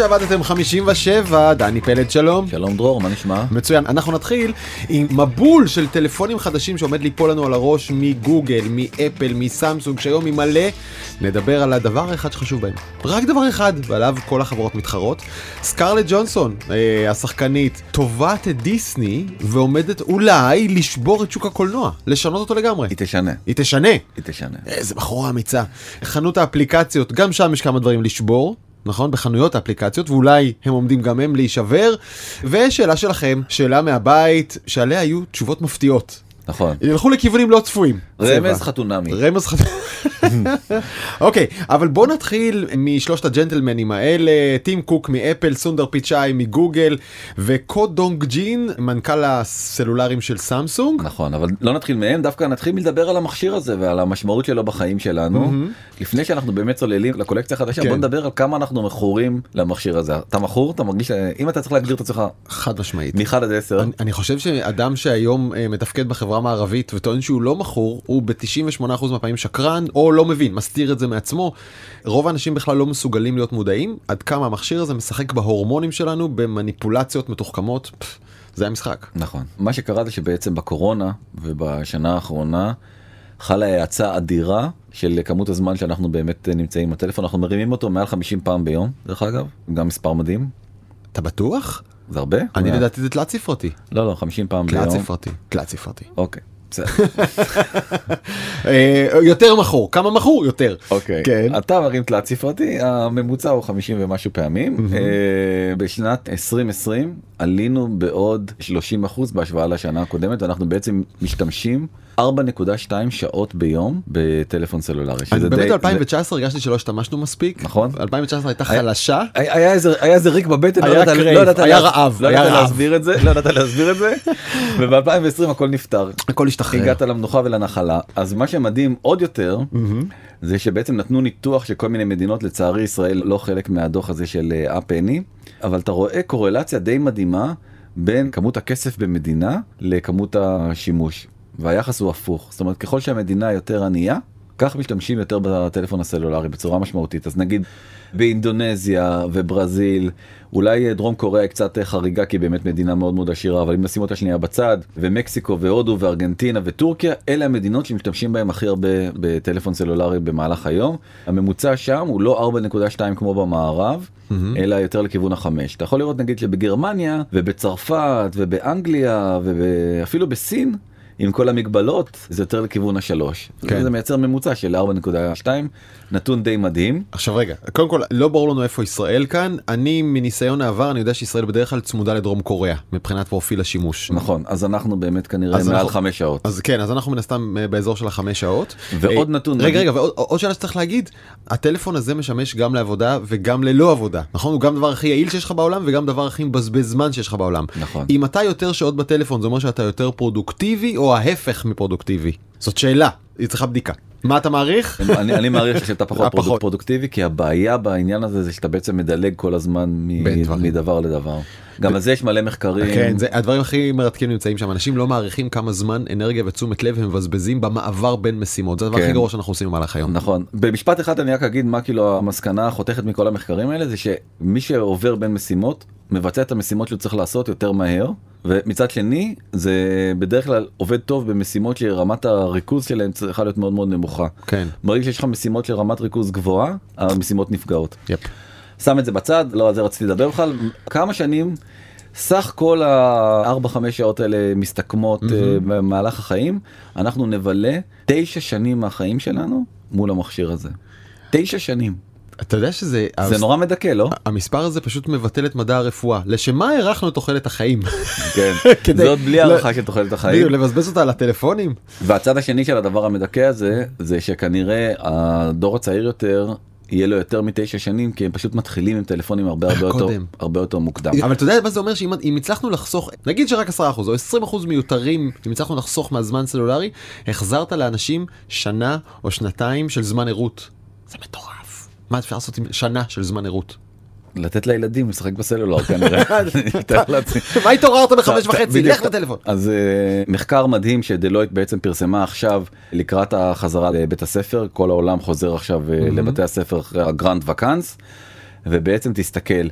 שעבדתם 57, דני פלד שלום. שלום דרור, מה נשמע? מצוין, אנחנו נתחיל עם מבול של טלפונים חדשים שעומד ליפול לנו על הראש מגוגל, מאפל, מסמסונג, שהיום היא מלא. נדבר על הדבר האחד שחשוב בהם. רק דבר אחד, ועליו כל החברות מתחרות. סקרלט ג'ונסון, אה, השחקנית, תובעת את דיסני ועומדת אולי לשבור את שוק הקולנוע, לשנות אותו לגמרי. היא תשנה. היא תשנה. היא תשנה. איזה בחורה אמיצה. חנות האפליקציות, גם שם יש כמה דברים לשבור. נכון? בחנויות האפליקציות, ואולי הם עומדים גם הם להישבר. ושאלה שלכם, שאלה מהבית, שעליה היו תשובות מפתיעות. נכון. ילכו לכיוונים לא צפויים. רמז. חתונמי. רמז חתונמי. אוקיי, אבל בוא נתחיל משלושת הג'נטלמנים האלה, טים קוק מאפל, סונדר פיצ'אי מגוגל, וקו דונג ג'ין, מנכ"ל הסלולרים של סמסונג. נכון, אבל לא נתחיל מהם, דווקא נתחיל מלדבר על המכשיר הזה ועל המשמעות שלו בחיים שלנו. לפני שאנחנו באמת צוללים לקולקציה החדשה, כן. בוא נדבר על כמה אנחנו מכורים למכשיר הזה. אתה מכור? אתה מרגיש, אם אתה צריך להגדיר את עצמך חד משמעית. מ-1 עד 10, אני, אני חושב שאדם שהיום אה, מתפקד בחברה מערבית וטוען שהוא לא מכור, הוא ב-98% מהפעמים שקרן או לא מבין, מסתיר את זה מעצמו. רוב האנשים בכלל לא מסוגלים להיות מודעים עד כמה המכשיר הזה משחק בהורמונים שלנו במניפולציות מתוחכמות. זה המשחק. נכון. מה שקרה זה שבעצם בקורונה ובשנה האחרונה חלה האצה אדירה של כמות הזמן שאנחנו באמת נמצאים עם הטלפון, אנחנו מרימים אותו מעל 50 פעם ביום, דרך אגב, גם מספר מדהים, אתה בטוח? זה הרבה? אני? לדעתי זה תלת ספרתי. לא, לא, 50 פעם ביום. תלת ספרתי. תלת ספרתי. אוקיי. אה, יותר מכור. כמה מכור? יותר. אוקיי. כן. אתה מרים תלת ספרתי, הממוצע הוא 50 ומשהו פעמים. אה, בשנת 2020 עלינו בעוד 30 אחוז בהשוואה לשנה הקודמת, ואנחנו בעצם משתמשים 4.2 שעות ביום בטלפון סלולרי. באמת די- ב-2019 הרגשתי שלא השתמשנו מספיק. נכון. 2019 הייתה חלשה. היה איזה ריק בבטן, היה רעב, רעב. להסביר את זה, לא ידעת להסביר את זה, וב-2020 הכל נפתר. הכל השתחרר. הגעת למנוחה ולנחלה, אז מה שמדהים עוד יותר, זה שבעצם נתנו ניתוח של כל מיני מדינות, לצערי ישראל לא חלק מהדוח הזה של אה, אפני, אבל אתה רואה קורלציה די מדהימה בין כמות הכסף במדינה לכמות השימוש, והיחס הוא הפוך, זאת אומרת ככל שהמדינה יותר ענייה, כך משתמשים יותר בטלפון הסלולרי בצורה משמעותית, אז נגיד באינדונזיה וברזיל, אולי דרום קוריאה היא קצת חריגה כי היא באמת מדינה מאוד מאוד עשירה, אבל אם נשים אותה שנייה בצד, ומקסיקו והודו וארגנטינה וטורקיה, אלה המדינות שמשתמשים בהם הכי הרבה בטלפון סלולרי במהלך היום. הממוצע שם הוא לא 4.2 כמו במערב, אלא יותר לכיוון החמש. אתה יכול לראות נגיד שבגרמניה ובצרפת ובאנגליה ואפילו בסין, עם כל המגבלות, זה יותר לכיוון השלוש. כן. זה מייצר ממוצע של 4.2, נתון די מדהים. עכשיו רגע, קודם כל לא ברור לנו איפה ישראל כאן, אני מניסיון העבר אני יודע שישראל בדרך כלל צמודה לדרום קוריאה מבחינת פרופיל השימוש. נכון, אז אנחנו באמת כנראה מעל אנחנו- חמש שעות. אז כן, אז אנחנו מן הסתם אה, באזור של החמש שעות. ועוד אה, נתון רגע. רגע, ועוד עוד שאלה שצריך להגיד, הטלפון הזה משמש גם לעבודה וגם ללא עבודה, נכון? הוא גם דבר הכי יעיל שיש לך בעולם וגם דבר הכי מבזבז זמן שיש לך בעולם. נכון. אם אתה יותר שעות בטלפון זה אומר שאתה יותר פרודוקטיבי או ההפך מפרודוקטיבי? זאת שאלה, היא צריכה בדיקה. מה אתה מעריך? אני, אני מעריך שאתה פחות. פרודוק, פרודוקטיבי כי הבעיה בעניין הזה זה שאתה בעצם מדלג כל הזמן מ. מדבר לדבר. גם על זה יש מלא מחקרים. כן, זה הדברים הכי מרתקים נמצאים שם, אנשים לא מעריכים כמה זמן, אנרגיה ותשומת לב הם מבזבזים במעבר בין משימות, זה הדבר כן. הכי גרוע שאנחנו עושים במהלך היום. נכון. במשפט אחד אני רק אגיד מה כאילו המסקנה החותכת מכל המחקרים האלה זה שמי שעובר בין משימות מבצע את המשימות שהוא צריך לעשות יותר מהר ומצד שני זה בדרך כלל עובד טוב במשימות שרמת הריכוז שלהם צריכה להיות מאוד מאוד נמוכה. כן, ברגע שיש לך משימות של רמת ריכוז גבוהה המשימות נפגעות. יפ. שם את זה בצד לא על זה רציתי לדבר בכלל כמה שנים סך כל הארבע חמש שעות האלה מסתכמות אה, במהלך החיים אנחנו נבלה תשע שנים מהחיים שלנו מול המכשיר הזה. תשע שנים אתה יודע שזה, זה נורא מדכא לא? המספר הזה פשוט מבטל את מדע הרפואה, לשם מה הארכנו את תוחלת החיים? כן. כדי- זאת בלי לא- הערכה של תוחלת החיים. בדיוק, לבזבז אותה על הטלפונים? והצד השני של הדבר המדכא הזה זה שכנראה הדור הצעיר יותר יהיה לו יותר מתשע שנים כי הם פשוט מתחילים עם טלפונים הרבה הרבה יותר. הרבה יותר מוקדם. אבל אתה יודע מה זה אומר שאם אם הצלחנו לחסוך, נגיד שרק 10% או 20% מיותרים, אם הצלחנו לחסוך מהזמן סלולרי, החזרת לאנשים שנה או שנתיים של זמן ערות. זה מטורף. מה אפשר לעשות עם שנה של זמן ערות? לתת לילדים לשחק בסלולר כנראה. מה התעוררת בחמש וחצי? לך לטלפון. אז אה, מחקר מדהים שדלויט בעצם פרסמה עכשיו לקראת החזרה לבית הספר כל העולם חוזר עכשיו אה, לבתי הספר אחרי הגרנד וקאנס. ובעצם תסתכל.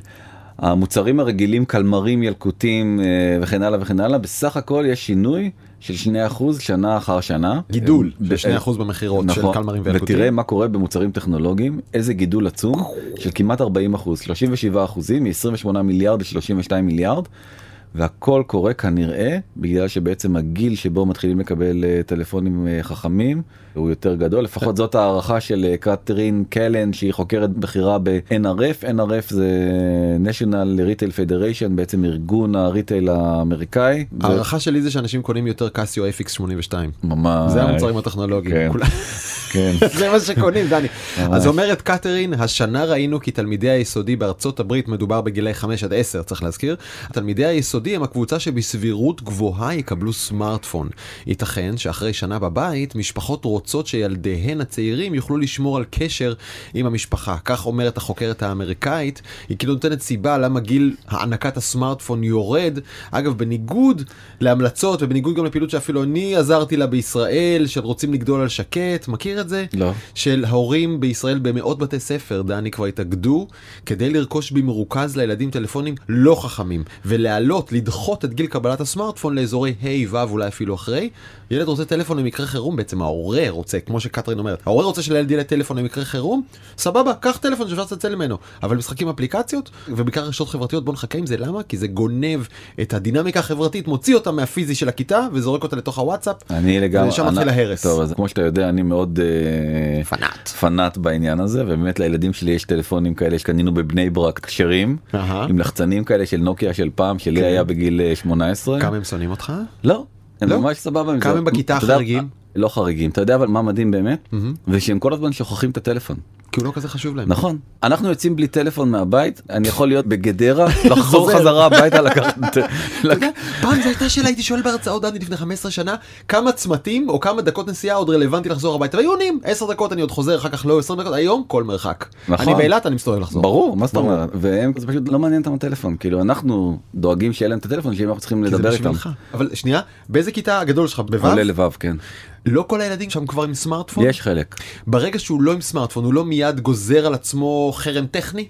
המוצרים הרגילים קלמרים ילקוטים אה, וכן הלאה וכן הלאה בסך הכל יש שינוי של 2% שנה אחר שנה. גידול ב- של 2% במכירות של נכון, קלמרים וילקוטים. ותראה מה קורה במוצרים טכנולוגיים איזה גידול עצום של כמעט 40 אחוז 37 אחוזים מ-28 מיליארד ל-32 מיליארד. והכל קורה כנראה בגלל שבעצם הגיל שבו מתחילים לקבל אה, טלפונים אה, חכמים הוא יותר גדול לפחות זאת הערכה של אה, קטרין קלן שהיא חוקרת בכירה ב-NRF NRF זה national retail federation בעצם ארגון הריטייל האמריקאי. הערכה שלי זה שאנשים קונים יותר קסיו FX82. ממש. זה המוצרים הטכנולוגיים. כן. כולם- כן. זה מה שקונים דני. ממש. אז אומרת קתרין השנה ראינו כי תלמידי היסודי בארצות הברית מדובר בגילי 5 עד 10 צריך להזכיר. תלמידי היסודי הם הקבוצה שבסבירות גבוהה יקבלו סמארטפון. ייתכן שאחרי שנה בבית משפחות רוצות שילדיהן הצעירים יוכלו לשמור על קשר עם המשפחה. כך אומרת החוקרת האמריקאית. היא כאילו נותנת סיבה למה גיל הענקת הסמארטפון יורד. אגב בניגוד להמלצות ובניגוד גם לפעילות שאפילו אני עזרתי לה בישראל של רוצים לגדול על שקט מכיר את זה? לא. של ההורים בישראל במאות בתי ספר, דני כבר התאגדו, כדי לרכוש במרוכז לילדים טלפונים לא חכמים, ולהעלות, לדחות את גיל קבלת הסמארטפון לאזורי ה' ו' אולי אפילו אחרי. ילד רוצה טלפון למקרה חירום, בעצם ההורה רוצה, כמו שקתרין אומרת, ההורה רוצה שלילד יהיה טלפון למקרה חירום, סבבה, קח טלפון שאפשר לצלצל ממנו. אבל משחקים אפליקציות, ובעיקר רשתות חברתיות, בוא נחכה עם זה, למה? כי זה גונב את הדינמיקה החברתית, מוציא אותה מהפיזי של הכיתה, וזורק אותה לתוך הוואטסאפ. אני לגמרי, ושם מתחיל ההרס. טוב, אז כמו שאתה יודע אני מאוד אה, פנאט. פנאט בעניין הזה ובאמת לילדים שלי יש טלפונים כאלה שקנינו בבני ברק כשרים. עם לחצנים כאלה של נוקיה של פעם שלי. היה בגיל אה, 18 כמה הם שונאים אותך? לא הם לא? ממש סבבה כמה. הם בכיתה חריגים? לא חריגים אתה יודע אבל מה מדהים באמת ושהם כל הזמן שוכחים את הטלפון כי הוא לא כזה חשוב להם. נכון אנחנו יוצאים בלי טלפון מהבית אני יכול להיות בגדרה לחזור. חזרה הביתה לקחת פעם זו הייתה שאלה, הייתי שואל בהרצאות דני לפני 15 שנה, כמה צמתים או כמה דקות נסיעה עוד רלוונטי לחזור הביתה, והיו עונים, 10 דקות אני עוד חוזר, אחר כך לא 20 דקות, היום כל מרחק. נכון. אני באילת, אני מסתובב לחזור. ברור מה זאת. אומרת והם זה פשוט לא מעניין אותם הטלפון כאילו אנחנו דואגים שיהיה להם את הטלפון שאם אנחנו צריכים לדבר איתם. אבל שנייה, באיזה כיתה הגדול שלך? בו'? עולה לבב כן לא כל הילדים שם כבר עם סמארטפון? יש חלק ברגע שהוא לא עם סמארטפון, הוא לא מיד גוזר על עצמו חרם טכני?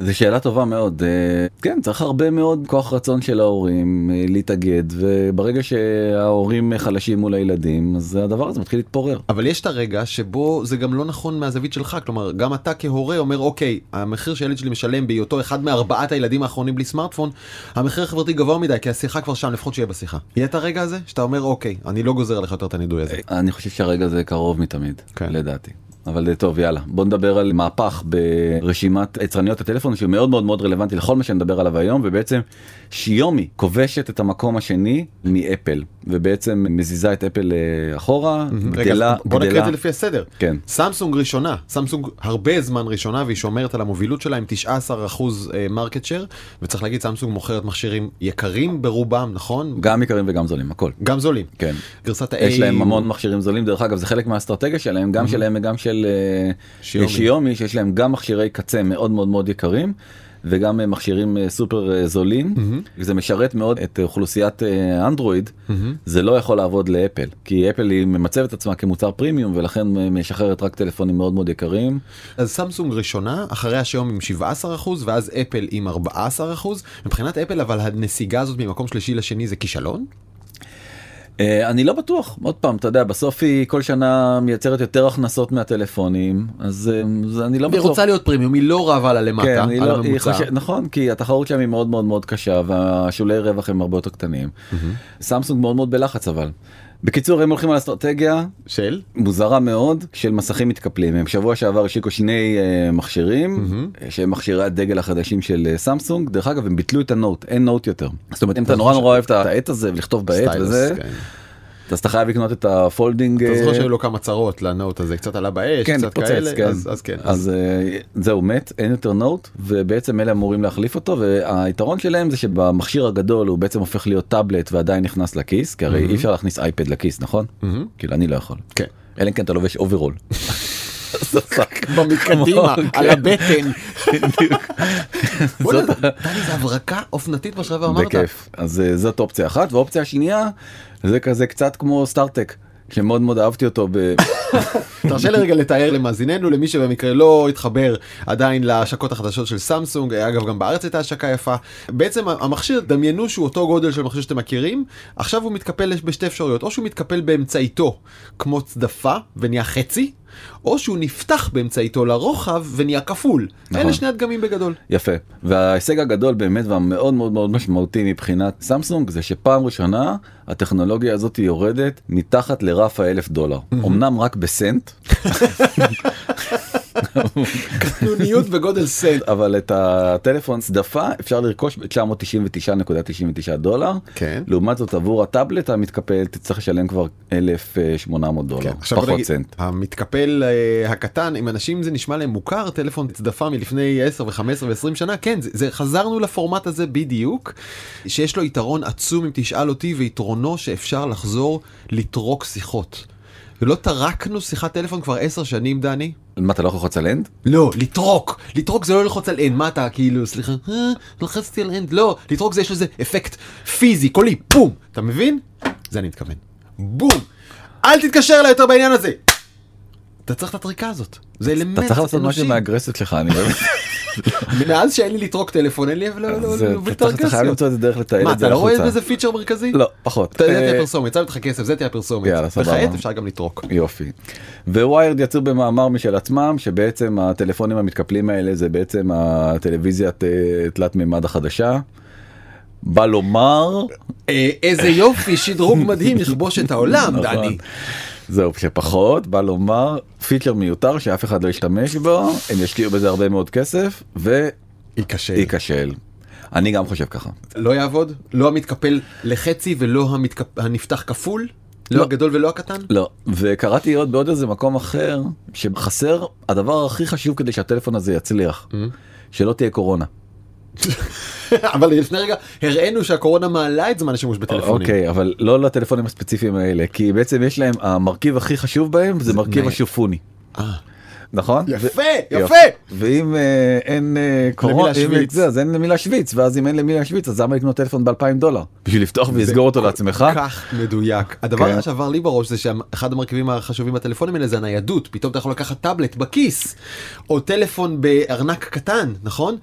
זו שאלה טובה מאוד אה, כן צריך הרבה מאוד כוח רצון של ההורים אה, להתאגד וברגע שההורים חלשים מול הילדים אז הדבר הזה מתחיל להתפורר. אבל יש את הרגע שבו זה גם לא נכון מהזווית שלך, כלומר, גם אתה כהורה אומר, אוקיי, המחיר שהילד שלי משלם בהיותו אחד מארבעת הילדים האחרונים בלי סמארטפון, המחיר החברתי גבוה מדי, כי השיחה כבר שם, לפחות שיהיה בשיחה. יהיה את הרגע הזה, שאתה אומר, אוקיי, אני לא גוזר עליך יותר את הנידוי הזה. אני חושב שהרגע זה קרוב מתמיד כן. לדעתי. אבל אה, טוב יאללה בוא נדבר על מהפך ברשימת יצרניות הטלפון שהוא מאוד מאוד מאוד רלוונטי לכל מה שנדבר עליו היום ובעצם שיומי כובשת את המקום השני מאפל ובעצם מזיזה את אפל אה, אחורה רגע, גדלה אז בוא נקריא את זה לפי הסדר. כן. סמסונג ראשונה, סמסונג הרבה זמן ראשונה והיא שומרת על המובילות שלה עם 19% market share, וצריך להגיד סמסונג מוכרת מכשירים יקרים ברובם, נכון? גם יקרים וגם זולים הכל. גם זולים. כן. גרסת ה-A... יש להם המון מכשירים זולים דרך אגב זה חלק מהאסטרטגיה שלהם גם שלהם וגם של אה, שיומי. שיומי שיש להם גם מכשירי קצה מאוד מאוד מאוד יקרים. וגם אה, מכשירים אה, סופר זולים זה משרת מאוד את אוכלוסיית אנדרואיד זה לא יכול לעבוד לאפל כי אפל היא ממצבת עצמה כמוצר פרימיום ולכן משחררת רק טלפונים מאוד מאוד יקרים אז סמסונג ראשונה, אחריה שיום עם 17% ואז אפל עם 14%. מבחינת אפל אבל הנסיגה הזאת ממקום שלישי לשני זה כישלון? אה, אני לא בטוח עוד פעם אתה יודע בסוף היא כל שנה מייצרת יותר הכנסות מהטלפונים אז אה, זה אני לא היא בטוח. רוצה להיות פרימיום, היא לא רבה לה למטה, כן, על היא לא, היא הממוצע. חושב, נכון, כי התחרות שם היא מאוד מאוד מאוד קשה והשולי רווח הם הרבה יותר קטנים. סמסונג מאוד מאוד בלחץ אבל. בקיצור הם הולכים על אסטרטגיה של? מוזרה מאוד של מסכים מתקפלים הם שבוע שעבר השיקו שני uh, מכשירים mm-hmm. שהם מכשירי הדגל החדשים של uh, סמסונג דרך אגב הם ביטלו את הנוט אין נוט יותר זאת אומרת אם אתה נורא נורא אוהב את העט הזה ולכתוב בעט וזה כן. אז אתה חייב לקנות את ה folding אתה זוכר אה, שהיו לו כמה צרות ל Note הזה, קצת עלה באש, כן, קצת התפוצץ, כאלה, כן. אז אז כן. אז אה, זהו מת אין יותר Note ובעצם אלה אמורים להחליף אותו והיתרון שלהם זה שבמכשיר הגדול הוא בעצם הופך להיות טאבלט ועדיין נכנס לכיס כי הרי אי אפשר להכניס אייפד לכיס נכון? כאילו אני לא יכול. כן. אלא אם כן אתה לובש אוברול. מקדימה, כמו- על כן. הבטן. בוא'נה, זה הברקה אופנתית מה שעכשיו אמרת. בכיף אז אה, זאת אופציה אחת ואופציה שנייה זה כזה קצת כמו סטארטק שמאוד מאוד אהבתי אותו ב... תרשה לי רגע לתאר למאזיננו למי שבמקרה לא התחבר עדיין להשקות החדשות של סמסונג אגב גם בארץ הייתה השקה יפה בעצם המכשיר דמיינו שהוא אותו גודל של מכשיר שאתם מכירים עכשיו הוא מתקפל בשתי אפשרויות או שהוא מתקפל באמצעיתו כמו צדפה ונהיה חצי. או שהוא נפתח באמצעיתו לרוחב ונהיה כפול. נכון. אלה שני הדגמים בגדול. יפה. וההישג הגדול באמת והמאוד מאוד מאוד משמעותי מבחינת סמסונג זה שפעם ראשונה הטכנולוגיה הזאת יורדת מתחת לרף האלף דולר. אמנם רק בסנט. קטנוניות בגודל סנט. אבל את הטלפון צדפה אפשר לרכוש ב-999.99 דולר. כן. לעומת זאת עבור הטאבלט המתקפל תצטרך לשלם כבר 1,800 דולר. כן. פחות סנט. המתקפל uh, הקטן אם אנשים זה נשמע להם מוכר טלפון צדפה מלפני 10 ו-15 ו-20 שנה כן זה, זה חזרנו לפורמט הזה בדיוק שיש לו יתרון עצום אם תשאל אותי ויתרונו שאפשר לחזור לטרוק שיחות. ולא טרקנו שיחת טלפון כבר 10 שנים דני. מה אתה לא יכול ללחוץ על end? לא, לטרוק. לטרוק זה לא ללחוץ על אנד. מה אתה כאילו, סליחה, אה, לחצתי על end. לא, לטרוק זה יש לזה אפקט פיזי, קולי, בום. אתה מבין? זה אני מתכוון. בום. אל תתקשר אליי יותר בעניין הזה. אתה צריך את הטריקה הזאת. זה אלמנט אנושי. אתה צריך לעשות משהו מהאגרסיות שלך, אני באמת. מאז שאין לי לטרוק טלפון אין לי להוביל את אתה חייב למצוא איזה דרך לתעל את זה אתה לא רואה בזה feature מרכזי? לא פחות. אתה יודע תהיה פרסומת, יצא לך כסף, זה תהיה פרסומת. יאללה סבבה. וכעת אפשר גם לטרוק. יופי. ו Wired יצאו במאמר משל עצמם שבעצם הטלפונים המתקפלים האלה זה בעצם הטלוויזיית תלת מימד החדשה. בא לומר איזה יופי שדרוג מדהים יכבוש את העולם דני. זהו שפחות בא לומר פיצ'ר מיותר שאף אחד לא ישתמש בו הם ישקיעו בזה הרבה מאוד כסף וייכשל. אני גם חושב ככה. לא יעבוד? לא המתקפל לחצי ולא המתקפ... הנפתח כפול? לא, לא הגדול ולא הקטן? לא, וקראתי עוד בעוד איזה מקום אחר שחסר הדבר הכי חשוב כדי שהטלפון הזה יצליח, mm-hmm. שלא תהיה קורונה. אבל לפני רגע הראינו שהקורונה מעלה את זמן השימוש בטלפונים. אוקיי אבל לא לטלפונים הספציפיים האלה כי בעצם יש להם המרכיב הכי חשוב בהם זה מרכיב השופוני. אה. נכון? יפה, יפה. ואם אה, אין אה, קורונה, אז אין למי להשוויץ, ואז אם אין למי להשוויץ, אז למה לקנות טלפון ב-2000 דולר? בשביל לפתוח ולסגור אותו לעצמך? כל כך מדויק. הדבר כן. שעבר לי בראש זה שאחד המרכיבים החשובים בטלפונים האלה זה הניידות. פתאום אתה יכול לקחת טאבלט בכיס, או טלפון בארנק קטן, נכון?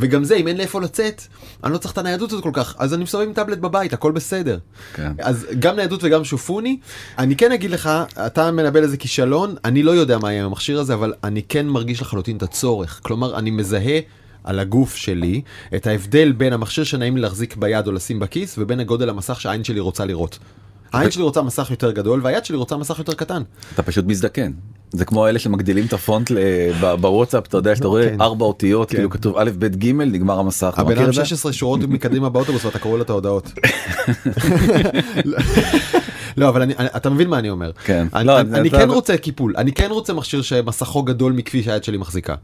וגם זה אם אין לאיפה לצאת אני לא צריך את הניידות הזאת כל כך אז אני מסתובב עם טאבלט בבית הכל בסדר. כן. אז גם ניידות וגם שופוני אני כן אגיד לך אתה מנבל איזה כישלון אני לא יודע מה יהיה עם המכשיר הזה אבל אני כן מרגיש לחלוטין את הצורך כלומר אני מזהה. על הגוף שלי את ההבדל בין המכשיר שנעים לי להחזיק ביד או לשים בכיס ובין הגודל המסך שהעין שלי רוצה לראות. העין שלי רוצה מסך יותר גדול והיד שלי רוצה מסך יותר קטן. אתה פשוט מזדקן. זה כמו אלה שמגדילים את הפונט בוואטסאפ אתה יודע שאתה רואה כן. ארבע אותיות כן. כאילו כתוב א' ב' ג' נגמר המסך. הבן אדם 16 שורות מקדימה באוטובוס ואתה קורא לו את ההודעות. לא אבל אני, אתה מבין מה אני אומר. כן. אני, לא, אני, אני כן רוצה קיפול אני כן רוצה מכשיר שמסכו גדול מכפי שהיד שלי מחזיקה.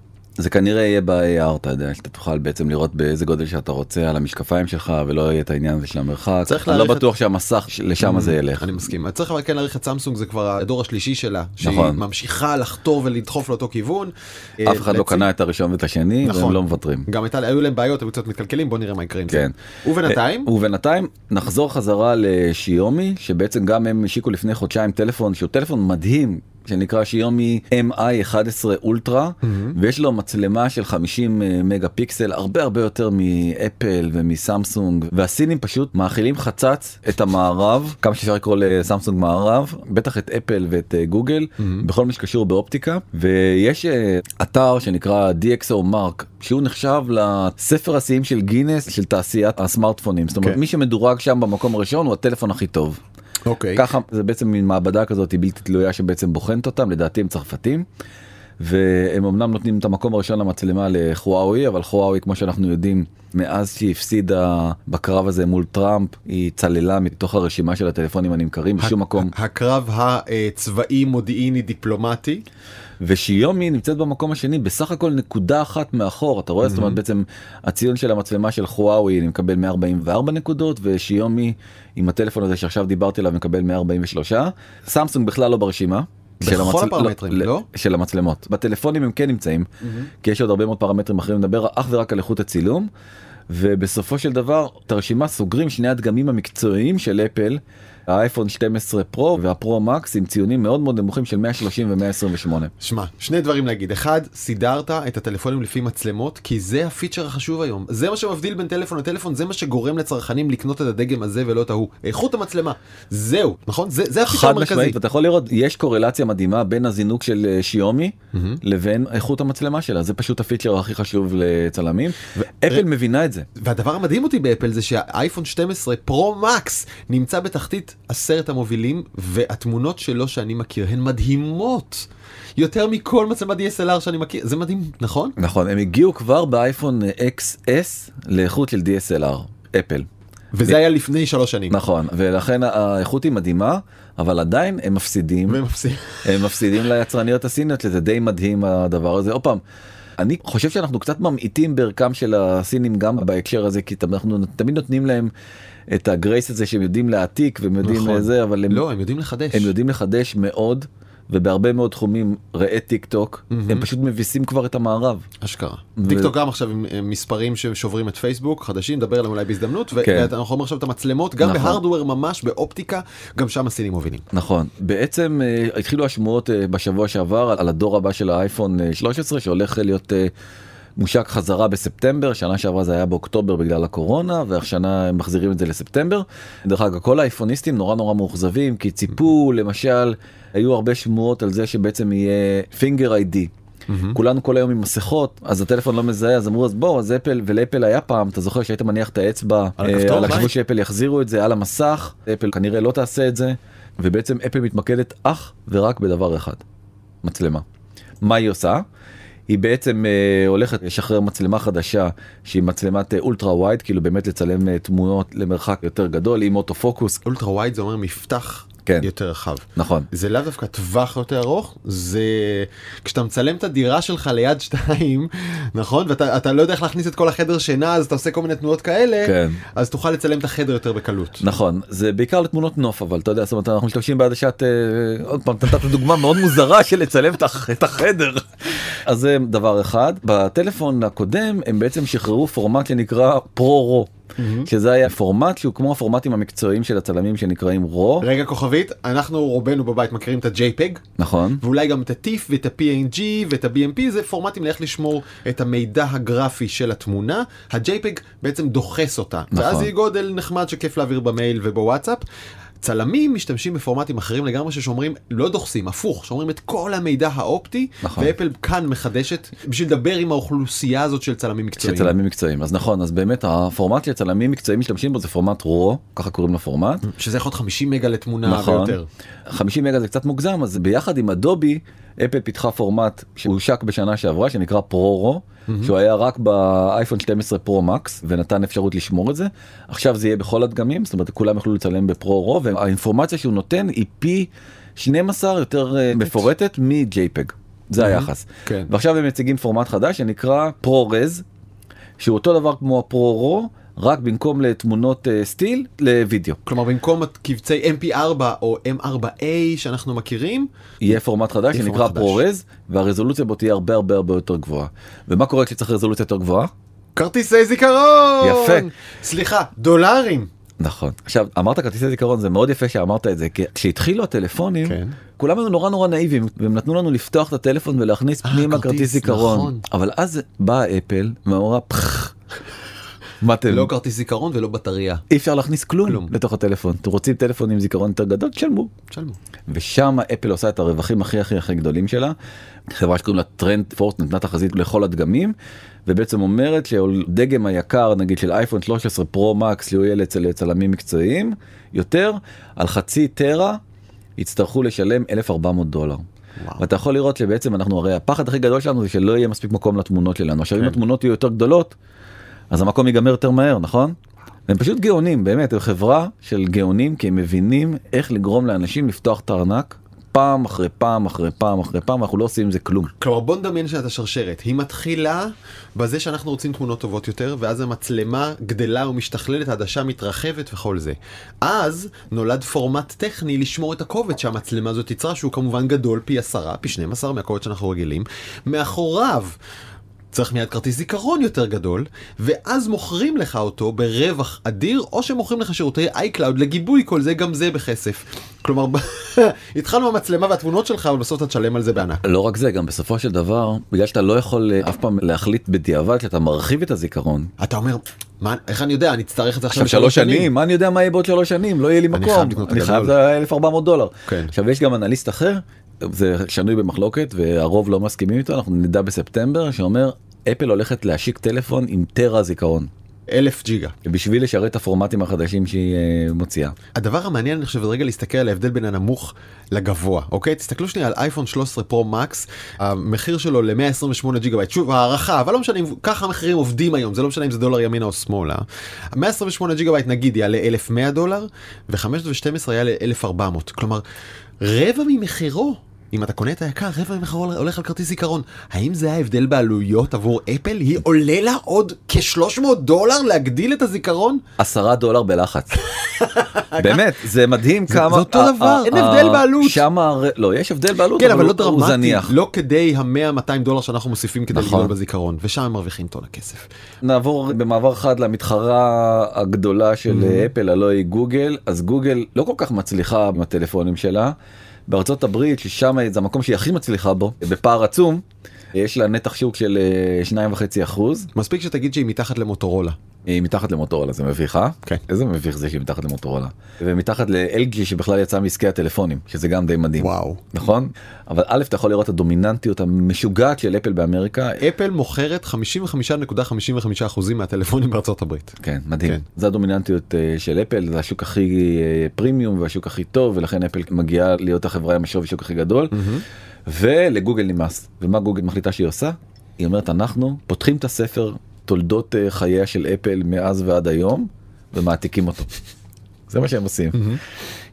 זה כנראה יהיה ב-AR אתה יודע שאתה תוכל בעצם לראות באיזה גודל שאתה רוצה על המשקפיים שלך ולא יהיה את העניין הזה של המרחק. צריך אני לא בטוח. שהמסך לשם mm, זה ילך. אני מסכים. צריך אבל כן להעריך את סמסונג זה כבר הדור השלישי שלה. נכון. שהיא ממשיכה לחתור ולדחוף לאותו כיוון. אף אחד לא קנה את הראשון ואת השני נכון. והם לא מוותרים. גם הייתה, היו להם בעיות היו קצת מתקלקלים בוא נראה מה יקרה עם כן. זה. ובינתיים? אה, ובינתיים נחזור חזרה לשיומי שבעצם גם הם השיקו לפני חודשיים טלפון שהוא טלפון מדהים שנקרא שיומי MI 11 אולטרה mm-hmm. ויש לו מצלמה של 50 אה, מגה פיקסל הרבה הרבה יותר מאפל ומסמסונג והסינים פשוט מאכילים חצץ את המערב כמה שאפשר לקרוא לסמסונג מערב בטח את אפל ואת אה, גוגל mm-hmm. בכל מה שקשור באופטיקה ויש אה, אתר שנקרא DXO מרק שהוא נחשב לספר השיאים של גינס של תעשיית הסמארטפונים זאת אומרת okay. כן. מי שמדורג שם במקום הראשון הוא הטלפון הכי טוב. אוקיי. Okay. ככה זה בעצם מין מעבדה כזאת בלתי תלויה שבעצם בוחנת אותם לדעתי הם צרפתים. והם אמנם נותנים את המקום הראשון למצלמה לחוואוי אבל חוואוי כמו שאנחנו יודעים מאז שהיא הפסידה בקרב הזה מול טראמפ היא צללה מתוך הרשימה של הטלפונים הנמכרים בשום מקום. הקרב הצבאי מודיעיני דיפלומטי. ושיומי נמצאת במקום השני בסך הכל נקודה אחת מאחור אתה רואה. זאת אומרת בעצם הציון של המצלמה של חוואוי אני מקבל 144 נקודות ושיומי עם הטלפון הזה שעכשיו דיברתי עליו מקבל 143 סמסונג בכלל לא ברשימה. של, המצל... הפרמטרים, לא, לא? של המצלמות בטלפונים הם כן נמצאים mm-hmm. כי יש עוד הרבה מאוד פרמטרים אחרים לדבר אך ורק על איכות הצילום ובסופו של דבר את הרשימה סוגרים שני הדגמים המקצועיים של אפל האייפון 12 פרו והפרו מקס עם ציונים מאוד מאוד נמוכים של 130 ו-128. שמע, שני דברים להגיד. אחד, סידרת את הטלפונים לפי מצלמות, כי זה הפיצ'ר החשוב היום. זה מה שמבדיל בין טלפון לטלפון, זה מה שגורם לצרכנים לקנות את הדגם הזה ולא את ההוא. איכות המצלמה. זהו, נכון? זה, זה הפיצ'ר חד המרכזי. משמעית, אתה יכול לראות, יש קורלציה מדהימה בין הזינוק של אה, שיומי לבין איכות המצלמה שלה, זה פשוט הפיצ'ר הכי חשוב לצלמים, ואפל מבינה את זה. והדבר המדהים אותי באפל זה שהאייפון 12 פרו מקס נמצא בתחתית עשרת המובילים והתמונות שלו שאני מכיר הן מדהימות. יותר מכל מצלמת DSLR שאני מכיר זה מדהים נכון? נכון, הם הגיעו כבר באייפון XS לאיכות של DSLR, אפל. וזה היה לפני שלוש שנים. נכון, ולכן האיכות היא מדהימה, אבל עדיין הם מפסידים, ומפסיד. הם מפסידים ליצרניות הסיניות, זה די מדהים הדבר הזה. עוד פעם, אני חושב שאנחנו קצת ממעיטים בערכם של הסינים גם בהקשר הזה, כי אנחנו תמיד נותנים להם את ה grace הזה שהם יודעים להעתיק והם יודעים נכון. זה, אבל הם, לא הם יודעים לחדש. הם יודעים לחדש מאוד. ובהרבה מאוד תחומים ראה טיק טוק הם פשוט מביסים כבר את המערב. אשכרה. ו- טיק טוק גם עכשיו עם עם מספרים ששוברים את פייסבוק חדשים נדבר עליהם אולי בהזדמנות כן. ואנחנו אומרים עכשיו את המצלמות גם נכון. בהרדוור ממש באופטיקה גם שם הסינים מובילים. נכון בעצם אה, התחילו השמועות אה, בשבוע שעבר על- הדור הבא של האייפון אה, 13 שהולך להיות אה, מושק חזרה בספטמבר שנה שעברה זה היה באוקטובר בגלל הקורונה והשנה הם מחזירים את זה לספטמבר. דרך אגב כל האייפוניסטים נורא נורא מאוכזבים כי ציפו למשל היו הרבה שמועות על זה שבעצם יהיה פינגר איי-די. כולנו כל היום עם מסכות אז הטלפון לא מזהה אז אמרו אז בוא אז אפל ולאפל היה פעם אתה זוכר שהיית מניח את האצבע על אה, בית. שאפל יחזירו את זה על המסך אפל כנראה לא תעשה את זה ובעצם אפל מתמקדת אך ורק בדבר אחד מצלמה. מה היא עושה? היא בעצם אה, הולכת לשחרר מצלמה חדשה שהיא מצלמת ultra wide כאילו באמת לצלם אה, תמונות למרחק יותר גדול עם auto focus ultra wide זה אומר מפתח כן. יותר רחב. נכון זה לאו דווקא טווח יותר ארוך זה כשאתה מצלם את הדירה שלך ליד שתיים נכון ואתה אתה לא יודע איך להכניס את כל החדר שינה אז אתה עושה כל מיני תנועות כאלה כן. אז תוכל לצלם את החדר יותר בקלות. נכון זה בעיקר לתמונות נוף אבל אתה יודע זאת אומרת אנחנו משתמשים בעדשת אה, עוד פעם נתת דוגמה מאוד מוזרה של לצלם את הח- את החדר אז זה דבר אחד בטלפון הקודם הם בעצם שחררו פורמט שנקרא פרו-רו שזה היה פורמט שהוא כמו הפורמטים המקצועיים של הצלמים שנקראים רו. רגע כוכבית אנחנו רובנו בבית מכירים את ה-JPEG נכון. ואולי גם את ה-TIFF ואת ה-PNG ואת ה-BMP זה פורמטים לאיך לשמור את המידע הגרפי של התמונה. ה-JPEG בעצם דוחס אותה. נכון. ואז היא גודל נחמד שכיף להעביר במייל ובוואטסאפ. צלמים משתמשים בפורמטים אחרים לגמרי ששומרים לא דוחסים הפוך שומרים את כל המידע האופטי נכון. ואפל כאן מחדשת בשביל לדבר עם האוכלוסייה הזאת של צלמים של מקצועיים. צלמים מקצועיים אז נכון אז באמת הפורמט שצלמים מקצועיים משתמשים בו זה פורמט רו ככה קוראים לפורמט שזה יכול להיות 50 מגה לתמונה נכון. ויותר. 50 מגה זה קצת מוגזם אז ביחד עם אדובי אפל פיתחה פורמט שהושק בשנה שעברה שנקרא פרו-רו שהוא היה רק באייפון 12 פרו מקס ונתן אפשרות לשמור את זה. עכשיו זה יהיה בכל הדגמים זאת אומרת כולם יוכלו לצלם בפרו-רו והאינפורמציה שהוא נותן היא פי 12 יותר אה, מפורטת מ-JPEG. זה היחס. כן. ועכשיו הם מציגים פורמט חדש שנקרא פרו-רז שהוא אותו דבר כמו הפרו-רו רק במקום לתמונות אה, סטיל לוידאו. כלומר במקום קבצי mp4 או m4a שאנחנו מכירים יהיה פורמט חדש יהיה שנקרא. פרו-רז והרזולוציה בו תהיה הרבה הרבה הרבה יותר גבוהה. ומה קורה כשצריך רזולוציה יותר גבוהה? כרטיסי זיכרון יפה. סליחה דולרים נכון. עכשיו אמרת כרטיסי זיכרון זה מאוד יפה שאמרת את זה כי כשהתחילו הטלפונים כן. כולם היו נורא נורא נאיבים והם נתנו לנו לפתוח את הטלפון ולהכניס אה, פנימה כרטיס, כרטיס זיכרון נכון. אבל אז באה אפל ואמרה פח. מה אתם לא כרטיס זיכרון ולא בטריה אי אפשר להכניס כלום, כלום. לתוך הטלפון אתם רוצים טלפון עם זיכרון יותר גדול תשלמו. תשלמו. ושם אפל עושה את הרווחים הכי הכי הכי גדולים שלה. חברה שקוראים לה TrendForce נתנה תחזית לכל הדגמים ובעצם אומרת שדגם היקר נגיד של אייפון 13 פרו מקס יהיה אצל צלמים מקצועיים יותר על חצי טרה יצטרכו לשלם 1400 דולר. וואו. ואתה יכול לראות שבעצם אנחנו הרי הפחד הכי גדול שלנו זה שלא יהיה מספיק מקום לתמונות שלנו עכשיו אם כן. התמונות יהיו יותר גדולות אז המקום ייגמר יותר מהר נכון? הם פשוט גאונים באמת הם חברה של גאונים כי הם מבינים איך לגרום לאנשים לפתוח את הארנק פעם אחרי פעם אחרי פעם אחרי פעם אנחנו לא עושים עם זה כלום. כלומר בוא נדמיין שאת השרשרת היא מתחילה בזה שאנחנו רוצים תמונות טובות יותר ואז המצלמה גדלה ומשתכללת העדשה מתרחבת וכל זה. אז נולד פורמט טכני לשמור את הקובץ שהמצלמה הזאת יצרה שהוא כמובן גדול פי עשרה פי 12 מהקובץ שאנחנו רגילים מאחוריו. צריך מיד כרטיס זיכרון יותר גדול, ואז מוכרים לך אותו ברווח אדיר, או שמוכרים לך שירותי iCloud לגיבוי כל זה, גם זה בכסף. כלומר, התחלנו במצלמה והתמונות שלך, אבל בסוף אתה תשלם על זה בענק. לא רק זה, גם בסופו של דבר, בגלל שאתה לא יכול אה, אף פעם להחליט בדיעבד שאתה מרחיב את הזיכרון. אתה אומר, מה, איך אני יודע, אני אצטרך את זה עכשיו שלוש שנים, מה אני יודע מה יהיה בעוד שלוש שנים, לא יהיה לי אני מקום, אני. חייב את ה-1400 דולר. כן. עכשיו יש גם אנליסט אחר, זה שנוי במחלוקת והרוב לא מסכימים איתו, אנחנו נדע בספטמבר, שאומר אפל הולכת להשיק טלפון עם טרה זיכרון, אלף ג'יגה. בשביל לשרת את הפורמטים החדשים שהיא אה, מוציאה. הדבר המעניין אני חושב רגע להסתכל על ההבדל בין הנמוך לגבוה אוקיי תסתכלו שנייה על אייפון 13 פרו מקס המחיר שלו ל-128 ג'יגה בייט שוב הערכה אבל לא משנה אם ככה המחירים עובדים היום זה לא משנה אם זה דולר ימינה או שמאלה. 128 ג'יגה בייט נגיד יעלה 1100 דולר ו-5 ו-12 יעלה 1400 כלומר רבע ממחירו. אם אתה קונה את היקר, רבע ממחירו הולך על כרטיס זיכרון. האם זה ההבדל בעלויות עבור אפל? היא עולה לה עוד כ-300 דולר להגדיל את הזיכרון? עשרה דולר בלחץ. באמת, זה מדהים כמה... זה אותו דבר, אין הבדל בעלות. שם, לא, יש הבדל בעלות, כן אבל לא דרמטי. לא כדי ה-100-200 דולר שאנחנו מוסיפים כדי נכון. לגדול בזיכרון, ושם הם מרוויחים טון הכסף. נעבור במעבר חד למתחרה הגדולה של אפל, הלוא היא גוגל. אז גוגל לא כל כך מצליחה עם הטלפונים שלה. בארצות הברית, ששם זה המקום שהיא הכי מצליחה בו, בפער עצום, יש לה נתח שוק של אה, שניים וחצי אחוז. מספיק שתגיד שהיא מתחת למוטורולה. היא מתחת למוטורולה, זה מביך, אה? כן. איזה מביך זה שהיא מתחת למוטורולה. ומתחת ל-LG שבכלל יצא מעסקי הטלפונים, שזה גם די מדהים. וואו. נכון? אבל א', אתה יכול לראות את הדומיננטיות המשוגעת של אפל באמריקה. אפל מוכרת 55.55% מהטלפונים בארצות הברית. כן, מדהים. כן. זה הדומיננטיות אה, של אפל, זה השוק הכי אה, פרימיום והשוק הכי טוב, ולכן אפל מגיעה להיות החברה עם השווי שוק הכי גדול. ולגוגל נמאס. ומה גוגל מחליטה שהיא עושה? היא אומרת, אנחנו פותחים את הספר תולדות אה, חייה של אפל מאז ועד היום, ומעתיקים אותו. זה מה שהם עושים.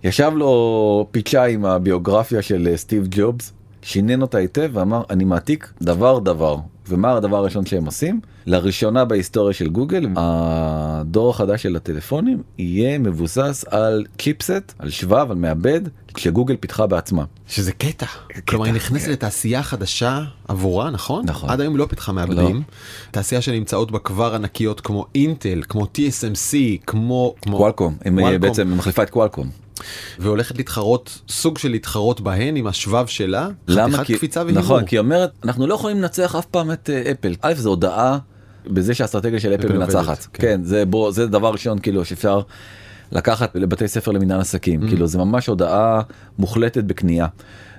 ישב לו פיצ'ה עם הביוגרפיה של אה, סטיב ג'ובס, שינן אותה היטב ואמר אני מעתיק דבר דבר. ומה הדבר הראשון שהם עושים? לראשונה בהיסטוריה של גוגל הדור החדש של הטלפונים יהיה מבוסס על צ'יפסט, על שבב, על מעבד, שגוגל פיתחה בעצמה. שזה קטע. כלומר היא נכנסת לתעשייה חדשה עבורה, נכון? נכון. עד היום היא לא פיתחה מעבדים. תעשייה שנמצאות בה כבר ענקיות כמו אינטל, כמו TSMC, כמו... קוואלקום, הם אה. בעצם מחליפה את קוואלקום. והולכת להתחרות, סוג של להתחרות בהן עם השבב שלה. למה? חתיכת כי, קפיצה והימור. נכון, כי היא אומרת, אנחנו לא יכולים לנצח אף פעם את אה, אפל. א', זו הודעה בזה שהאסטרטגיה של אפל מנצחת. כן. כן, זה בוא, זה דבר ראשון כאילו שאפשר לקחת לבתי ספר למנהל עסקים. כאילו זה ממש הודעה מוחלטת בקנייה.